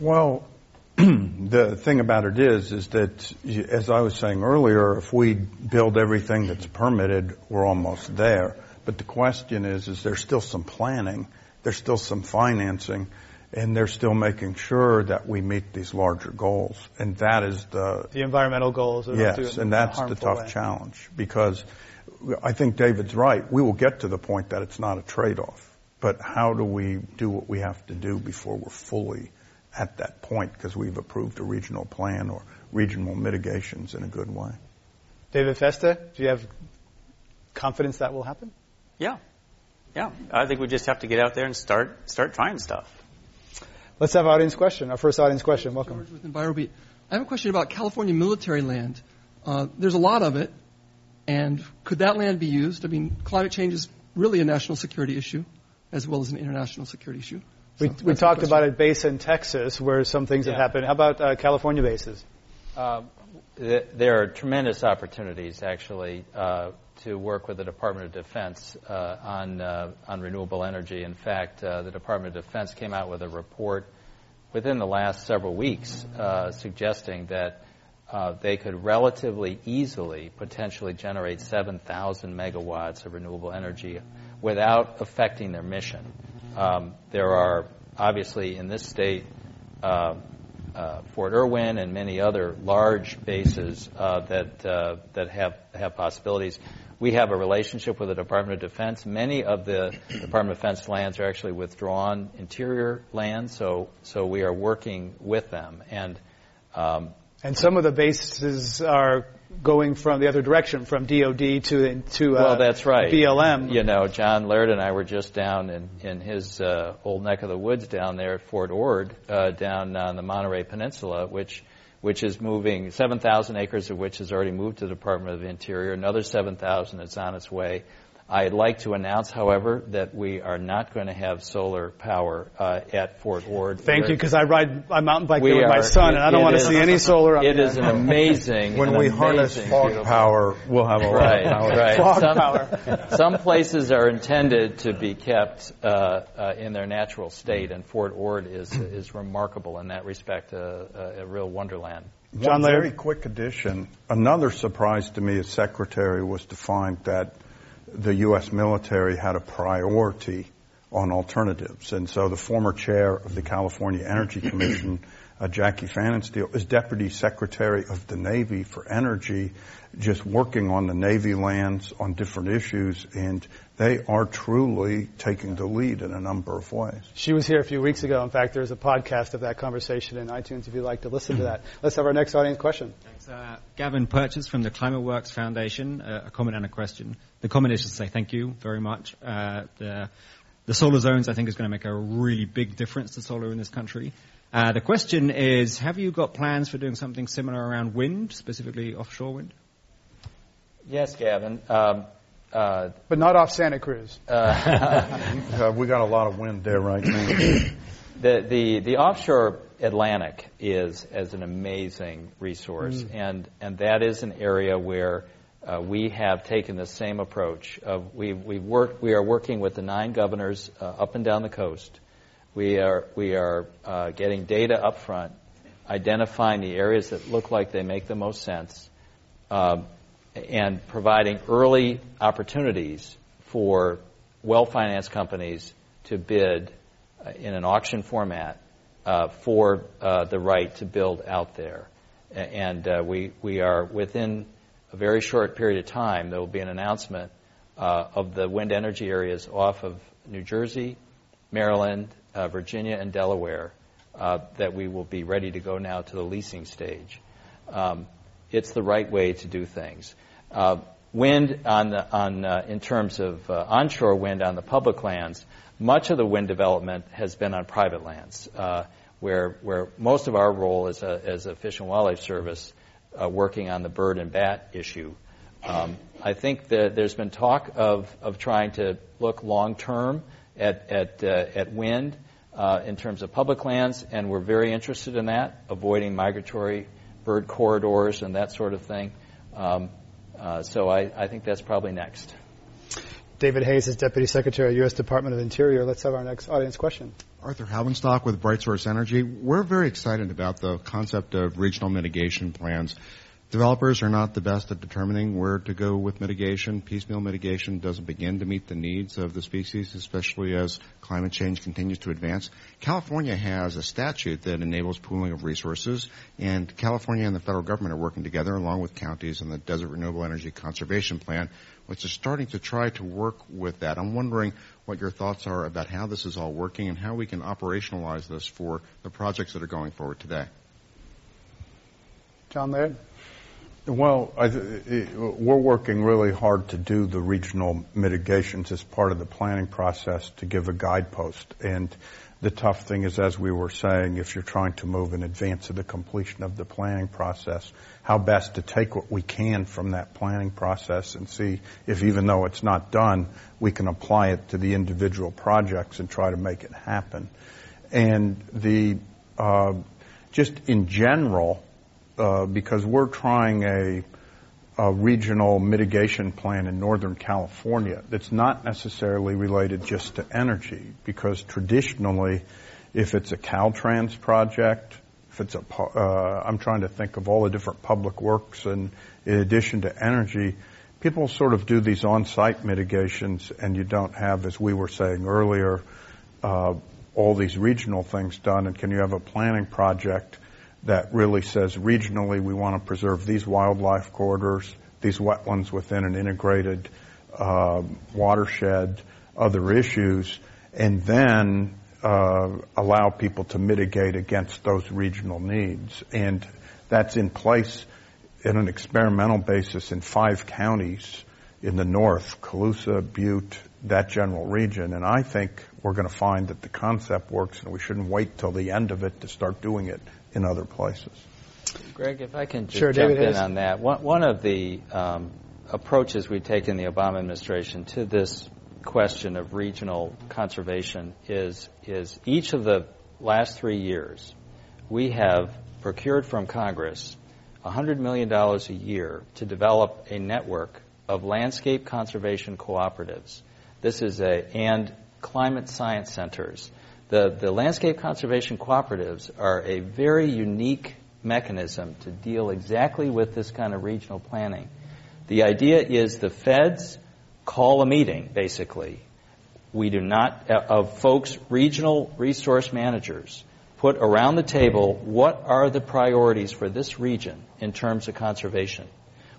Well, the thing about it is, is that as I was saying earlier, if we build everything that's permitted, we're almost there. But the question is, is there still some planning there's still some financing and they're still making sure that we meet these larger goals. And that is the the environmental goals. Yes, and that's the tough way. challenge because I think David's right. We will get to the point that it's not a trade-off. But how do we do what we have to do before we're fully at that point because we've approved a regional plan or regional mitigations in a good way? David Festa, do you have confidence that will happen? Yeah, yeah, I think we just have to get out there and start start trying stuff. Let's have audience question. Our first audience question. Welcome. George with EnviroBeat. I have a question about California military land. Uh, there's a lot of it, and could that land be used? I mean, climate change is really a national security issue as well as an international security issue. So we, we talked about a base in Texas where some things yeah. have happened. How about uh, California bases? Uh, there are tremendous opportunities, actually, uh, to work with the Department of Defense uh, on uh, on renewable energy. In fact, uh, the Department of Defense came out with a report within the last several weeks uh, suggesting that uh, they could relatively easily potentially generate 7,000 megawatts of renewable energy without affecting their mission. Um, there are obviously in this state uh, Fort Irwin and many other large bases uh, that uh, that have have possibilities. We have a relationship with the Department of Defense. Many of the Department of Defense lands are actually withdrawn interior lands, so so we are working with them and. Um, and some of the bases are going from the other direction, from DoD to to uh, well, that's right. BLM. You know, John Laird and I were just down in in his uh, old neck of the woods down there at Fort Ord, uh, down on the Monterey Peninsula, which which is moving 7,000 acres of which has already moved to the Department of the Interior. Another 7,000 is on its way. I'd like to announce, however, that we are not going to have solar power uh, at Fort Ord. Thank We're, you, because I ride I mountain bike there with are, my son, and I don't want to see any solar. It there. is an amazing. when an we amazing, harness fog power, we'll have a right, lot of power. Right. Fog some, power. some places are intended to be kept uh, uh, in their natural state, and Fort Ord is is remarkable in that respect, uh, a real wonderland. John, One very quick addition. Another surprise to me as secretary was to find that the U.S. military had a priority on alternatives. And so the former chair of the California Energy Commission, uh, Jackie Pfannenstiel, is Deputy Secretary of the Navy for Energy, just working on the Navy lands on different issues. And they are truly taking the lead in a number of ways. She was here a few weeks ago. In fact, there's a podcast of that conversation in iTunes if you'd like to listen to that. Let's have our next audience question. Thanks. Uh, Gavin Purchase from the Climate Works Foundation. Uh, a comment and a question. The comment is to say thank you very much. Uh, the, the solar zones, I think, is going to make a really big difference to solar in this country. Uh, the question is, have you got plans for doing something similar around wind, specifically offshore wind? Yes, Gavin. Um, uh, but not off Santa Cruz. Uh, uh, we got a lot of wind there right now. the, the, the offshore Atlantic is as an amazing resource, mm. and, and that is an area where uh, we have taken the same approach. Of we we work we are working with the nine governors uh, up and down the coast. We are we are uh, getting data up front, identifying the areas that look like they make the most sense, um, and providing early opportunities for well-financed companies to bid uh, in an auction format uh, for uh, the right to build out there. And we we are within a very short period of time, there will be an announcement of the wind energy areas off of New Jersey, Maryland, Virginia, and Delaware that we will be ready to go now to the leasing stage. Um, it's the right way to do things. Uh, wind on the, on, uh, in terms of uh, onshore wind on the public lands, much of the wind development has been on private lands, where, where most of our role as a, as a Fish and Wildlife Service uh, working on the bird and bat issue. Um, I think that there's been talk of, of trying to look long term at, at, uh, at wind uh, in terms of public lands, and we're very interested in that, avoiding migratory bird corridors and that sort of thing. Um, uh, so I, I think that's probably next. David Hayes is Deputy Secretary, of U.S. Department of Interior. Let's have our next audience question. Arthur Haubenstock with Bright Source Energy. We're very excited about the concept of regional mitigation plans. Developers are not the best at determining where to go with mitigation. Piecemeal mitigation doesn't begin to meet the needs of the species, especially as climate change continues to advance. California has a statute that enables pooling of resources, and California and the federal government are working together along with counties and the Desert Renewable Energy Conservation Plan, which is starting to try to work with that. I'm wondering what your thoughts are about how this is all working and how we can operationalize this for the projects that are going forward today. John Laird? Well, we're working really hard to do the regional mitigations as part of the planning process to give a guidepost. And the tough thing is, as we were saying, if you're trying to move in advance of the completion of the planning process, how best to take what we can from that planning process and see if even though it's not done, we can apply it to the individual projects and try to make it happen. And the, uh, just in general, uh, because we're trying a, a, regional mitigation plan in Northern California that's not necessarily related just to energy, because traditionally, if it's a Caltrans project, if it's a, uh, I'm trying to think of all the different public works, and in addition to energy, people sort of do these on-site mitigations, and you don't have, as we were saying earlier, uh, all these regional things done. And can you have a planning project that really says regionally we want to preserve these wildlife corridors, these wetlands within an integrated uh, watershed, other issues, and then uh, allow people to mitigate against those regional needs. And that's in place in an experimental basis in five counties in the north, Colusa, Butte, that general region. And I think we're going to find that the concept works and we shouldn't wait till the end of it to start doing it in other places. Greg, if I can just sure, jump David in on that. One, one of the um, approaches we take in the Obama administration to this question of regional conservation is, is each of the last three years, we have procured from Congress $100 million a year to develop a network of landscape conservation cooperatives. This is a, and climate science centers. The, the landscape conservation cooperatives are a very unique mechanism to deal exactly with this kind of regional planning. The idea is the feds call a meeting, basically. We do not, uh, of folks, regional resource managers, put around the table what are the priorities for this region in terms of conservation.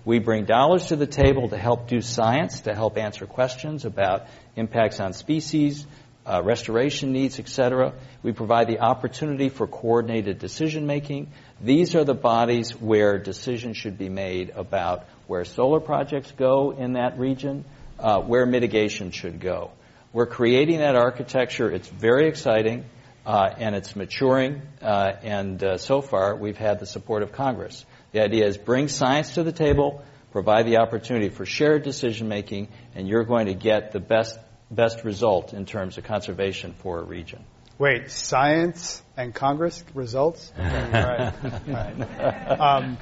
We bring dollars to the table to help do science, to help answer questions about impacts on species, uh, restoration needs, etc. We provide the opportunity for coordinated decision making. These are the bodies where decisions should be made about where solar projects go in that region, uh, where mitigation should go. We're creating that architecture. It's very exciting. Uh, and it's maturing. Uh, and uh, so far, we've had the support of Congress. The idea is bring science to the table, provide the opportunity for shared decision making, and you're going to get the best best result in terms of conservation for a region. Wait, science and Congress results? Okay, right. right. Um,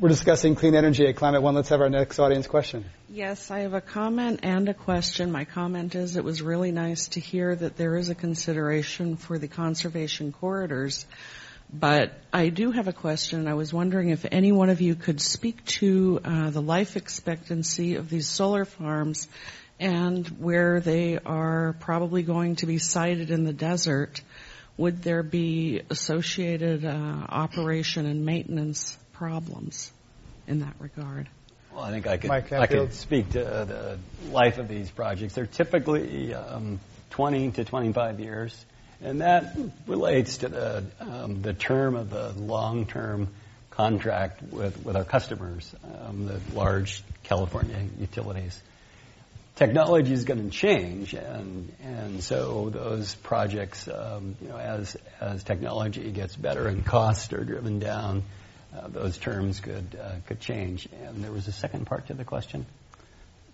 we're discussing clean energy at Climate One. Let's have our next audience question. Yes, I have a comment and a question. My comment is it was really nice to hear that there is a consideration for the conservation corridors. But I do have a question. I was wondering if any one of you could speak to uh, the life expectancy of these solar farms and where they are probably going to be sited in the desert. Would there be associated uh, operation and maintenance problems in that regard? Well, I think I could, I could speak to the life of these projects. They're typically um, 20 to 25 years, and that relates to the, um, the term of the long-term contract with, with our customers, um, the large California utilities. Technology is going to change, and and so those projects, um, you know, as as technology gets better and costs are driven down, uh, those terms could uh, could change. And there was a second part to the question.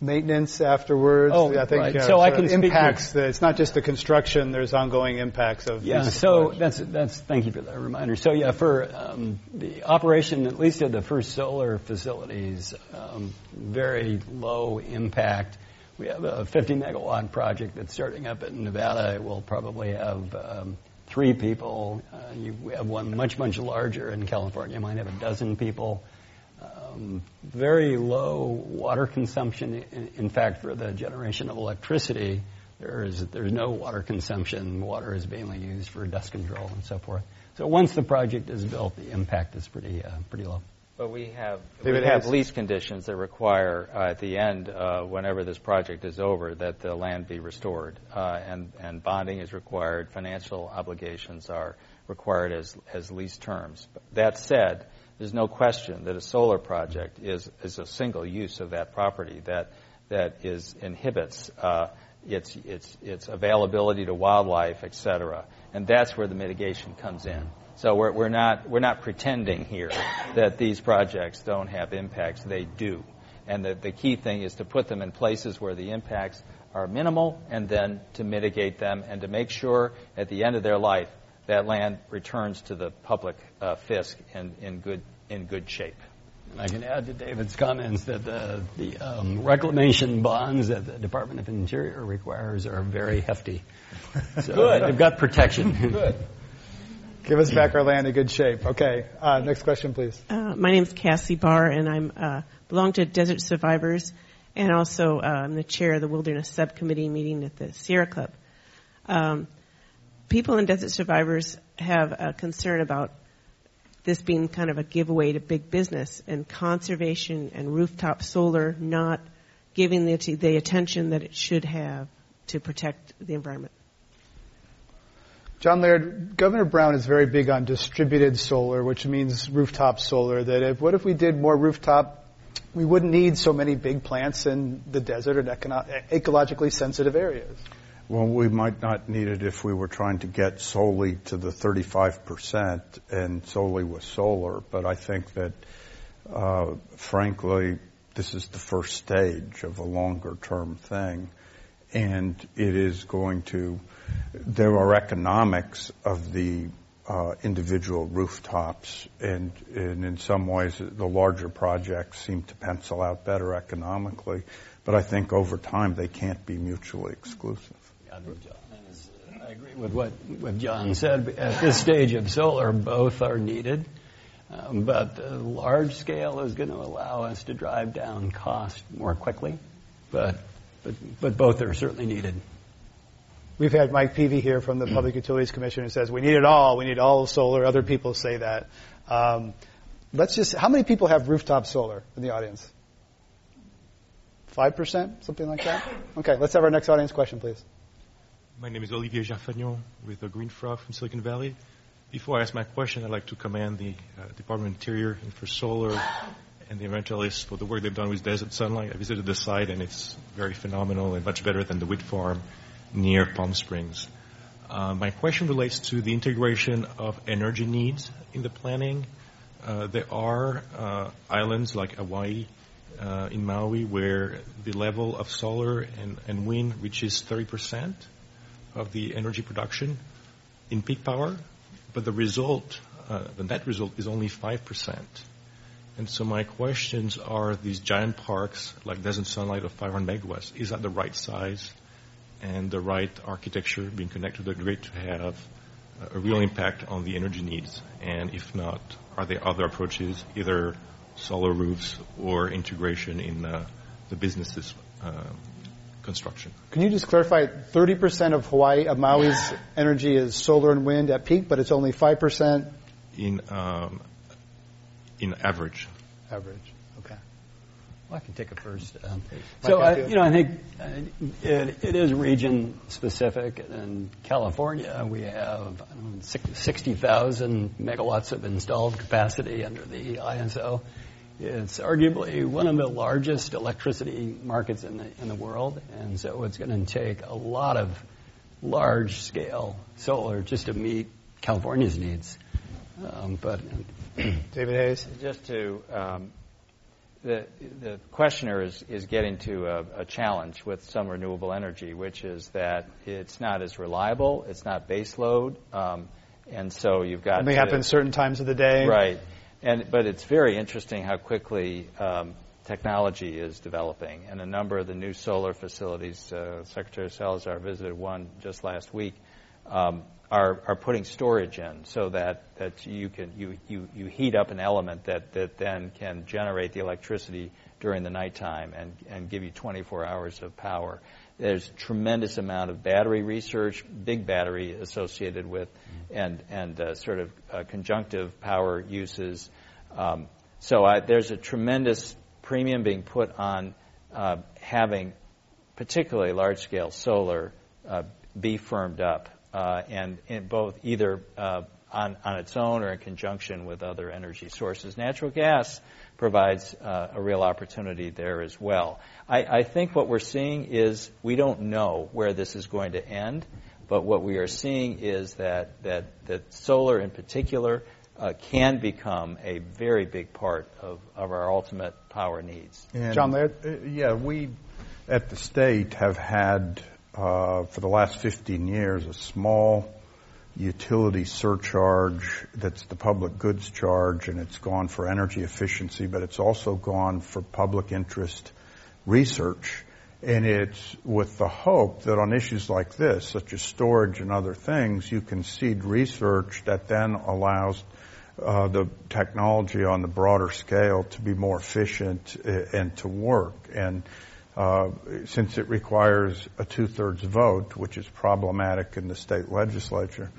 Maintenance afterwards. Oh, I think right. so I can impacts. The, it's not just the construction. There's ongoing impacts of. Yeah. So that's that's. Thank you for that reminder. So yeah, for um, the operation, at least of the first solar facilities, um, very low impact. We have a 50 megawatt project that's starting up in Nevada. It will probably have um, three people. Uh, you have one much, much larger in California. You might have a dozen people. Um, very low water consumption. In, in, fact, for the generation of electricity, there is there's no water consumption. Water is mainly used for dust control and so forth. So once the project is built, the impact is pretty uh, pretty low. But we have they we have lease conditions that require uh, at the end, uh, whenever this project is over, that the land be restored, uh, and and bonding is required. Financial obligations are required as as lease terms. That said, there's no question that a solar project is is a single use of that property that that is inhibits uh, its its its availability to wildlife, et cetera, and that's where the mitigation comes in. So we're, we're, not, we're not pretending here that these projects don't have impacts. They do. And the, the key thing is to put them in places where the impacts are minimal and then to mitigate them and to make sure at the end of their life that land returns to the public uh, fisc in, in, good, in good shape. I can add to David's comments that the, the um, reclamation bonds that the Department of Interior requires are very hefty. So Good. They've got protection. Good. Give us back our land in good shape. Okay. Uh, next question, please. Uh, my name is Cassie Barr, and I'm uh, belong to Desert Survivors, and also uh, I'm the chair of the Wilderness Subcommittee meeting at the Sierra Club. Um, people in Desert Survivors have a concern about this being kind of a giveaway to big business and conservation and rooftop solar not giving the, the attention that it should have to protect the environment. John Laird, Governor Brown is very big on distributed solar, which means rooftop solar. That if what if we did more rooftop, we wouldn't need so many big plants in the desert and ecologically sensitive areas. Well, we might not need it if we were trying to get solely to the 35% and solely with solar, but I think that, uh, frankly, this is the first stage of a longer term thing. And it is going to, there are economics of the uh, individual rooftops, and, and in some ways the larger projects seem to pencil out better economically. But I think over time they can't be mutually exclusive. I agree with what, what John said. At this stage of solar, both are needed. Um, but the large scale is going to allow us to drive down cost more quickly. But, but, but both are certainly needed. We've had Mike Peevey here from the Public Utilities Commission who says we need it all. We need all solar. Other people say that. Um, let's just. How many people have rooftop solar in the audience? Five percent, something like that. Okay, let's have our next audience question, please. My name is Olivier Jarfagnon with the Green Frog from Silicon Valley. Before I ask my question, I'd like to commend the uh, Department of Interior and for solar and the environmentalists for the work they've done with Desert Sunlight. I visited the site and it's very phenomenal and much better than the wind farm near Palm Springs. Uh, my question relates to the integration of energy needs in the planning. Uh, there are uh, islands like Hawaii uh, in Maui where the level of solar and, and wind reaches 30 percent of the energy production in peak power, but the result, uh, the net result is only 5%. And so my questions are these giant parks like Desert Sunlight of 500 megawatts, is that the right size and the right architecture being connected to the grid to have a real impact on the energy needs? And if not, are there other approaches, either solar roofs or integration in uh, the businesses uh, construction. Can you just clarify? 30% of Hawaii, of Maui's energy is solar and wind at peak, but it's only 5% in um, in average. Average. Okay. Well, I can take it first. Um, so, I, you know, I think uh, it, it is region specific. In California, we have 60,000 megawatts of installed capacity under the ISO. It's arguably one of the largest electricity markets in the, in the world, and so it's going to take a lot of large scale solar just to meet California's needs. Um, but David Hayes, just to um, the the questioner is is getting to a, a, challenge with some renewable energy, which is that it's not as reliable, it's not base load, um, and so you've got only happen certain times of the day, right? And, but it's very interesting how quickly um, technology is developing, and a number of the new solar facilities, uh, Secretary Salazar visited one just last week, um, are, are putting storage in so that, that you can you, you, you heat up an element that, that then can generate the electricity during the nighttime and, and give you 24 hours of power. There's tremendous amount of battery research, big battery associated with, and and uh, sort of uh, conjunctive power uses. Um, so I, there's a tremendous premium being put on uh, having, particularly large-scale solar, uh, be firmed up, uh, and in both either uh, on, on its own or in conjunction with other energy sources. Natural gas provides uh, a real opportunity there as well. I, I, think what we're seeing is we don't know where this is going to end, but what we are seeing is that that, that solar in particular uh, can become a very big part of, of our ultimate power needs. And, John Laird? Uh, yeah, we at the state have had uh, for the last 15 years a small utility surcharge that's the public goods charge, and it's gone for energy efficiency, but it's also gone for public interest research. And it's with the hope that on issues like this, such as storage and other things, you can seed research that then allows uh, the technology on the broader scale to be more efficient uh, and to work. And uh, since it requires a two-thirds vote, which is problematic in the state legislature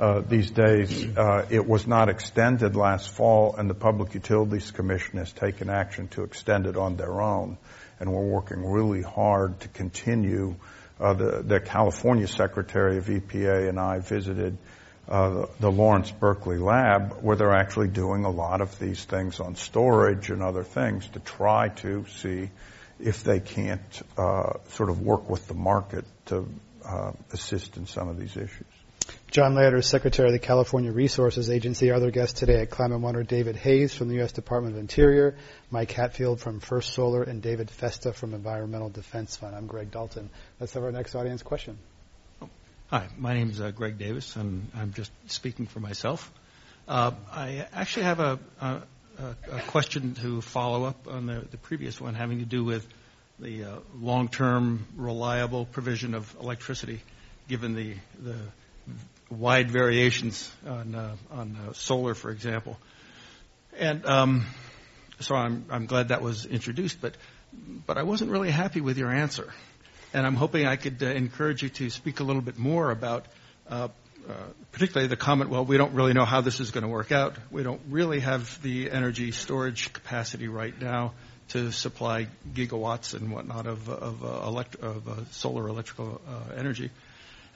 uh, these days, uh, it was not extended last fall, and the Public Utilities Commission has taken action to extend it on their own. And we're working really hard to continue. Uh, the, the California Secretary of EPA and I visited uh, the Lawrence Berkeley lab where they're actually doing a lot of these things on storage and other things to try to see if they can't uh, sort of work with the market to uh, assist in some of these issues. John Laird, Secretary of the California Resources Agency. Our other guests today at Climate One are David Hayes from the U.S. Department of Interior, Mike Hatfield from First Solar, and David Festa from Environmental Defense Fund. I'm Greg Dalton. Let's have our next audience question. Hi, my name is uh, Greg Davis, and I'm just speaking for myself. Uh, I actually have a, a, a, question to follow up on the, previous one having to do with the uh, long-term reliable provision of electricity, given the, the wide variations on, uh, on uh, solar, for example. And um, so I'm, I'm glad that was introduced, but, but I wasn't really happy with your answer and I'm hoping I could encourage you to speak a little bit more about, particularly the comment, well, we don't really know how this is going to work out. We don't really have the energy storage capacity right now to supply gigawatts and whatnot of, uh, uh, solar electrical uh, energy.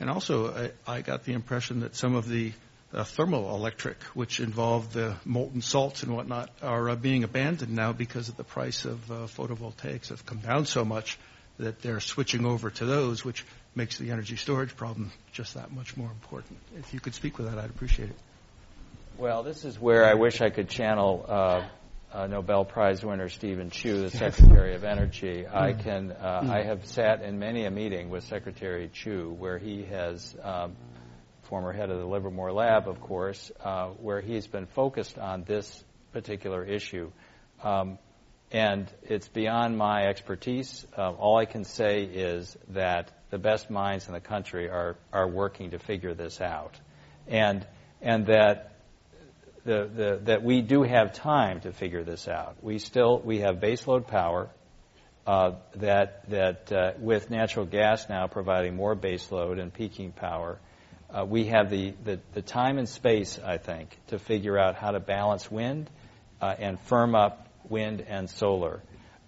And also, I, I, got the impression that some of the thermal electric, which involve the molten salts and whatnot, are being abandoned now because of the price of photovoltaics have come down so much that they're switching over to those, which makes the energy storage problem just that much more important. If you could speak with that, I'd appreciate it. Well, this is where I wish I could channel uh, uh, Nobel Prize winner Steven Chu, the Secretary of Energy. I mm. can. Uh, mm. I have sat in many a meeting with Secretary Chu where he has. Um, former head of the Livermore Lab, of course, uh, where he's been focused on this particular issue. Um, and it's beyond my expertise. Uh, all I can say is that the best minds in the country are, are working to figure this out. And, and that, the, the, that we do have time to figure this out. We still we have baseload power uh, that, that uh, with natural gas now providing more baseload and peaking power, uh, we have the, the, the, time and space, I think, to figure out how to balance wind uh, and firm up wind, and solar.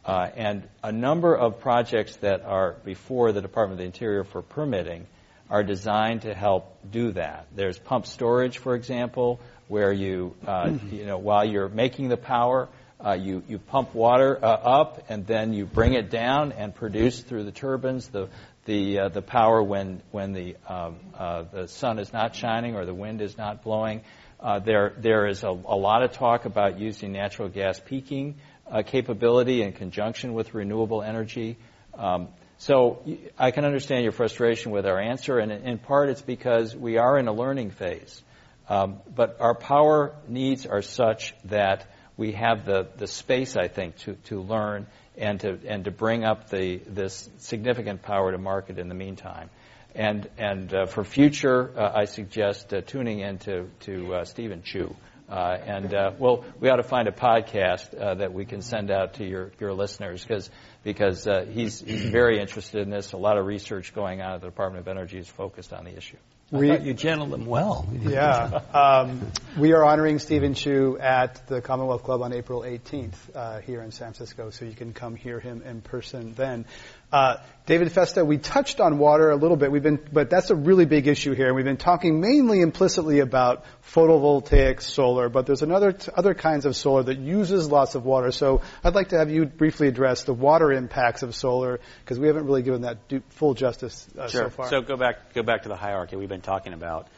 Uh, and a number of projects that are before the Department of the Interior for permitting are designed to help do that. There's pump storage, for example, where you, uh, you know, while you're making the power, uh, you, you pump water uh, up and then you bring it down and produce through the turbines the, the, uh, the power when, when the, um, uh, the sun is not shining or the wind is not blowing. Uh, there, there is a, a, lot of talk about using natural gas peaking uh, capability in conjunction with renewable energy. Um, so I can understand your frustration with our answer, and in part it's because we are in a learning phase. Um, but our power needs are such that we have the, the space, I think, to, to learn and to, and to bring up the, this significant power to market in the meantime. And, and uh, for future, uh, I suggest uh, tuning in to, to uh, Steven Chu. Uh, and uh, well, we ought to find a podcast that we can send out to your, your listeners because because he's, he's very interested in this. A lot of research going on at the Department of Energy is focused on the issue. I we, you channeled them well. Yeah. Um, we are honoring Steven Chu at the Commonwealth Club on April 18th uh, here in San Francisco, so you can come hear him in person then. Uh, David Festa, we touched on water a little bit. We've been, but that's a really big issue here. We've been talking mainly implicitly about photovoltaic solar, but there's another t- other kinds of solar that uses lots of water. So I'd like to have you briefly address the water impacts of solar because we haven't really given that do- full justice uh, sure. so far. So go back go back to the hierarchy we've been talking about.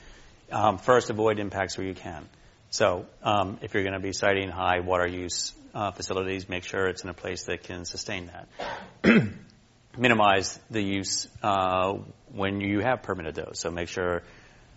Um, first, avoid impacts where you can. So um, if you're going to be siting high water use uh, facilities, make sure it's in a place that can sustain that. minimize the use uh, when you have permitted those. So make sure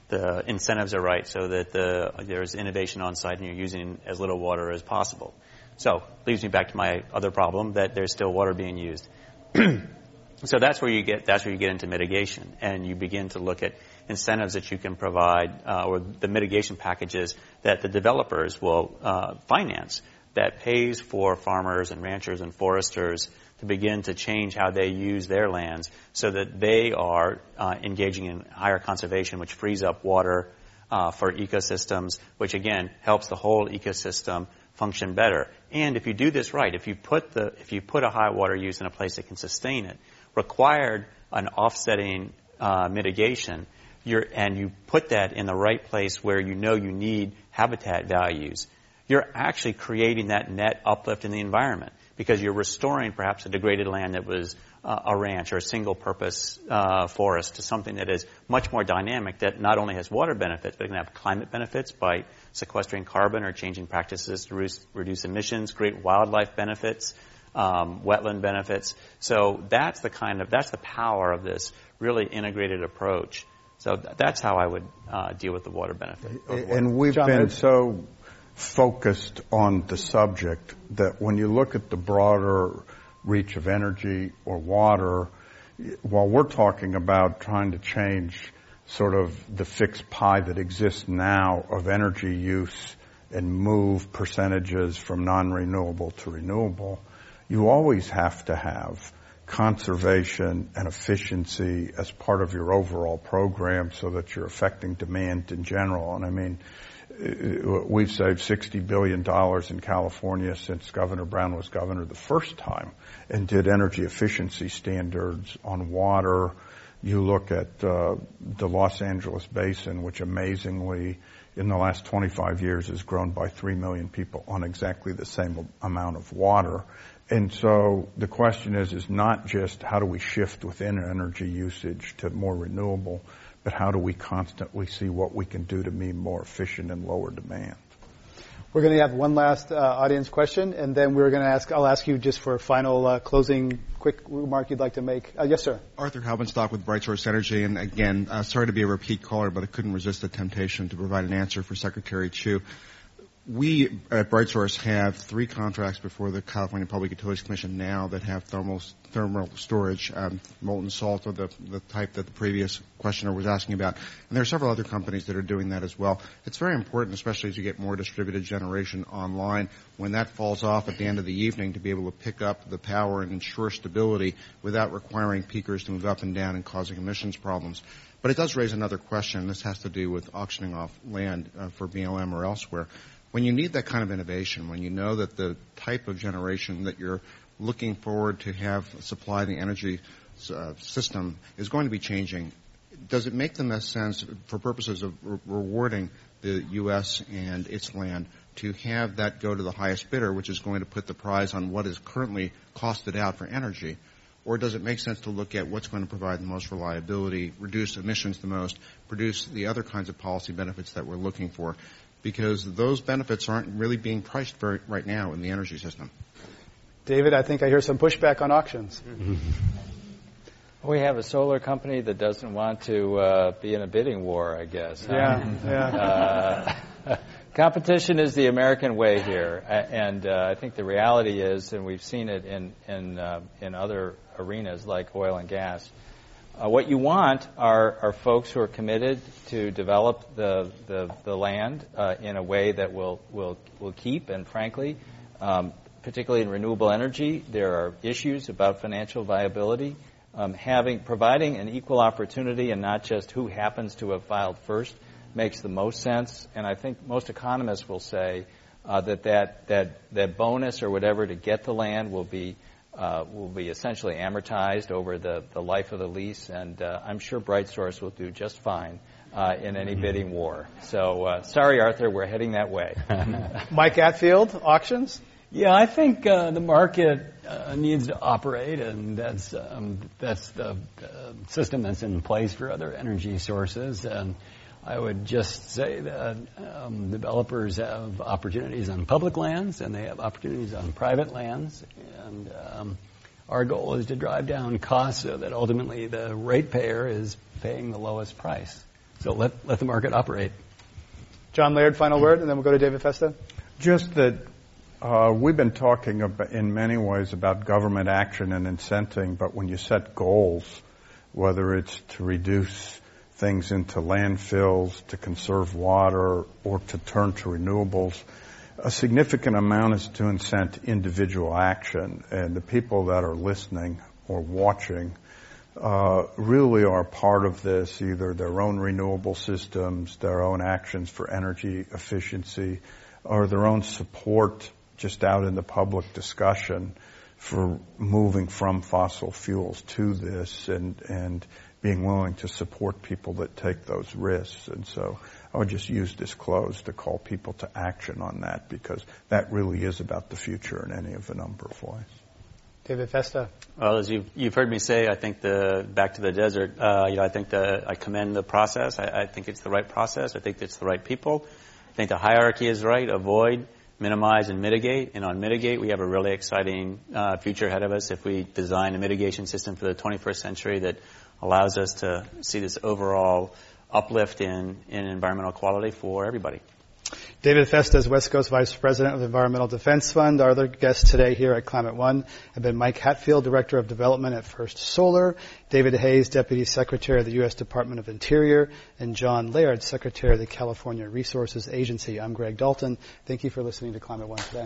the incentives are right so that the, there's innovation on site and you're using as little water as possible. So, leads me back to my other problem that there's still water being used. so that's where you get that's where you get into mitigation, and you begin to look at incentives that you can provide uh, or the mitigation packages that the developers will uh, finance that pays for farmers and ranchers and foresters to begin to change how they use their lands so that they are uh, engaging in higher conservation, which frees up water uh, for ecosystems, which again helps the whole ecosystem function better. And if you do this right, if you put the if you put a high water use in a place that can sustain it, required an offsetting uh, mitigation, and you put that in the right place where you know you need habitat values, you're actually creating that net uplift in the environment because you're restoring perhaps a degraded land that was uh, a ranch or a single purpose uh, forest to something that is much more dynamic that not only has water benefits but can have climate benefits by sequestering carbon or changing practices to reduce, reduce emissions, great wildlife benefits, um, wetland benefits. So that's the kind of that's the power of this really integrated approach. So th- that's how I would uh, deal with the water benefit. And we've John, been so focused on the subject that when you look at the broader reach of energy or water, while we're talking about trying to change sort of the fixed pie that exists now of energy use and move percentages from non-renewable to renewable, you always have to have conservation and efficiency as part of your overall program so that you're affecting demand in general. And I mean, we've saved $60 billion in California since Governor Brown was governor the first time and did energy efficiency standards on water. You look at uh, the Los Angeles basin, which amazingly in the last 25 years has grown by 3 million people on exactly the same amount of water. And so the question is, is not just how do we shift within energy usage to more renewable, but how do we constantly see what we can do to be more efficient and lower demand? We're going to have one last uh, audience question, and then we're going to ask. I'll ask you just for a final uh, closing, quick remark you'd like to make. Uh, yes, sir. Arthur Haubenstock with BrightSource Energy, and again, uh, sorry to be a repeat caller, but I couldn't resist the temptation to provide an answer for Secretary Chu we at BrightSource have three contracts before the California Public Utilities Commission now that have thermal thermal storage, um, molten salt of the, the type that the previous questioner was asking about. And there are several other companies that are doing that as well. It's very important, especially as you get more distributed generation online, when that falls off at the end of the evening to be able to pick up the power and ensure stability without requiring peakers to move up and down and causing emissions problems. But it does raise another question. This has to do with auctioning off land uh, for BLM or elsewhere when you need that kind of innovation, when you know that the type of generation that you're looking forward to have supply the energy uh, system is going to be changing, does it make the most sense for purposes of re- rewarding the U.S. and its land to have that go to the highest bidder, which is going to put the prize on what is currently costed out for energy? Or does it make sense to look at what's going to provide the most reliability, reduce emissions the most, produce the other kinds of policy benefits that we're looking for? Because those benefits aren't really being priced very, right now in the energy system. David, I think I hear some pushback on auctions. We have a solar company that doesn't want to uh, be in a bidding war, I guess. Yeah, um, yeah. Uh, competition is the American way here, and uh, I think the reality is, and we've seen it in in uh, in other arenas like oil and gas uh, what you want are, are folks who are committed to develop the, the, the land uh, in a way that will, will, will keep, and frankly, um, particularly in renewable energy, there are issues about financial viability. Um, having providing an equal opportunity and not just who happens to have filed first makes the most sense. And I think most economists will say uh, that, that that that bonus or whatever to get the land will be will be essentially amortized over the, the life of the lease, and uh, I'm sure BrightSource will do just fine uh, in any mm-hmm. bidding war. So uh, sorry, Arthur, we're heading that way. Mike Hatfield, auctions. Yeah, I think uh, the market uh, needs to operate, and that's um, that's the, the, system that's in place for other energy sources. And I would just say that um, developers have opportunities on public lands and they have opportunities on private lands. And um, our goal is to drive down costs so that ultimately the ratepayer is paying the lowest price. So let, let the market operate. John Laird, final word, and then we'll go to David Festa. Just that uh, we've been talking about, in many ways about government action and incenting, but when you set goals, whether it's to reduce things into landfills, to conserve water, or to turn to renewables, a significant amount is to incent individual action. And the people that are listening or watching uh, really are part of this, either their own renewable systems, their own actions for energy efficiency, or their own support just out in the public discussion for moving from fossil fuels to this and, and being willing to support people that take those risks. And so I would just use this close to call people to action on that because that really is about the future in any of a number of ways. David Festa. Well, as you've, you've heard me say, I think the back to the desert. Uh, you know, I think the I commend the process. I, I think it's the right process. I think it's the right people. I think the hierarchy is right. Avoid, minimize, and mitigate. And on mitigate, we have a really exciting uh, future ahead of us if we design a mitigation system for the 21st century that allows us to see this overall uplift in, in environmental quality for everybody. David Festa is West Coast Vice President of Environmental Defense Fund. Our other guests today here at Climate One have been Mike Hatfield, Director of Development at First Solar, David Hayes, Deputy Secretary of the U.S. Department of Interior, and John Laird, Secretary of the California Resources Agency. I'm Greg Dalton. Thank you for listening to Climate One today.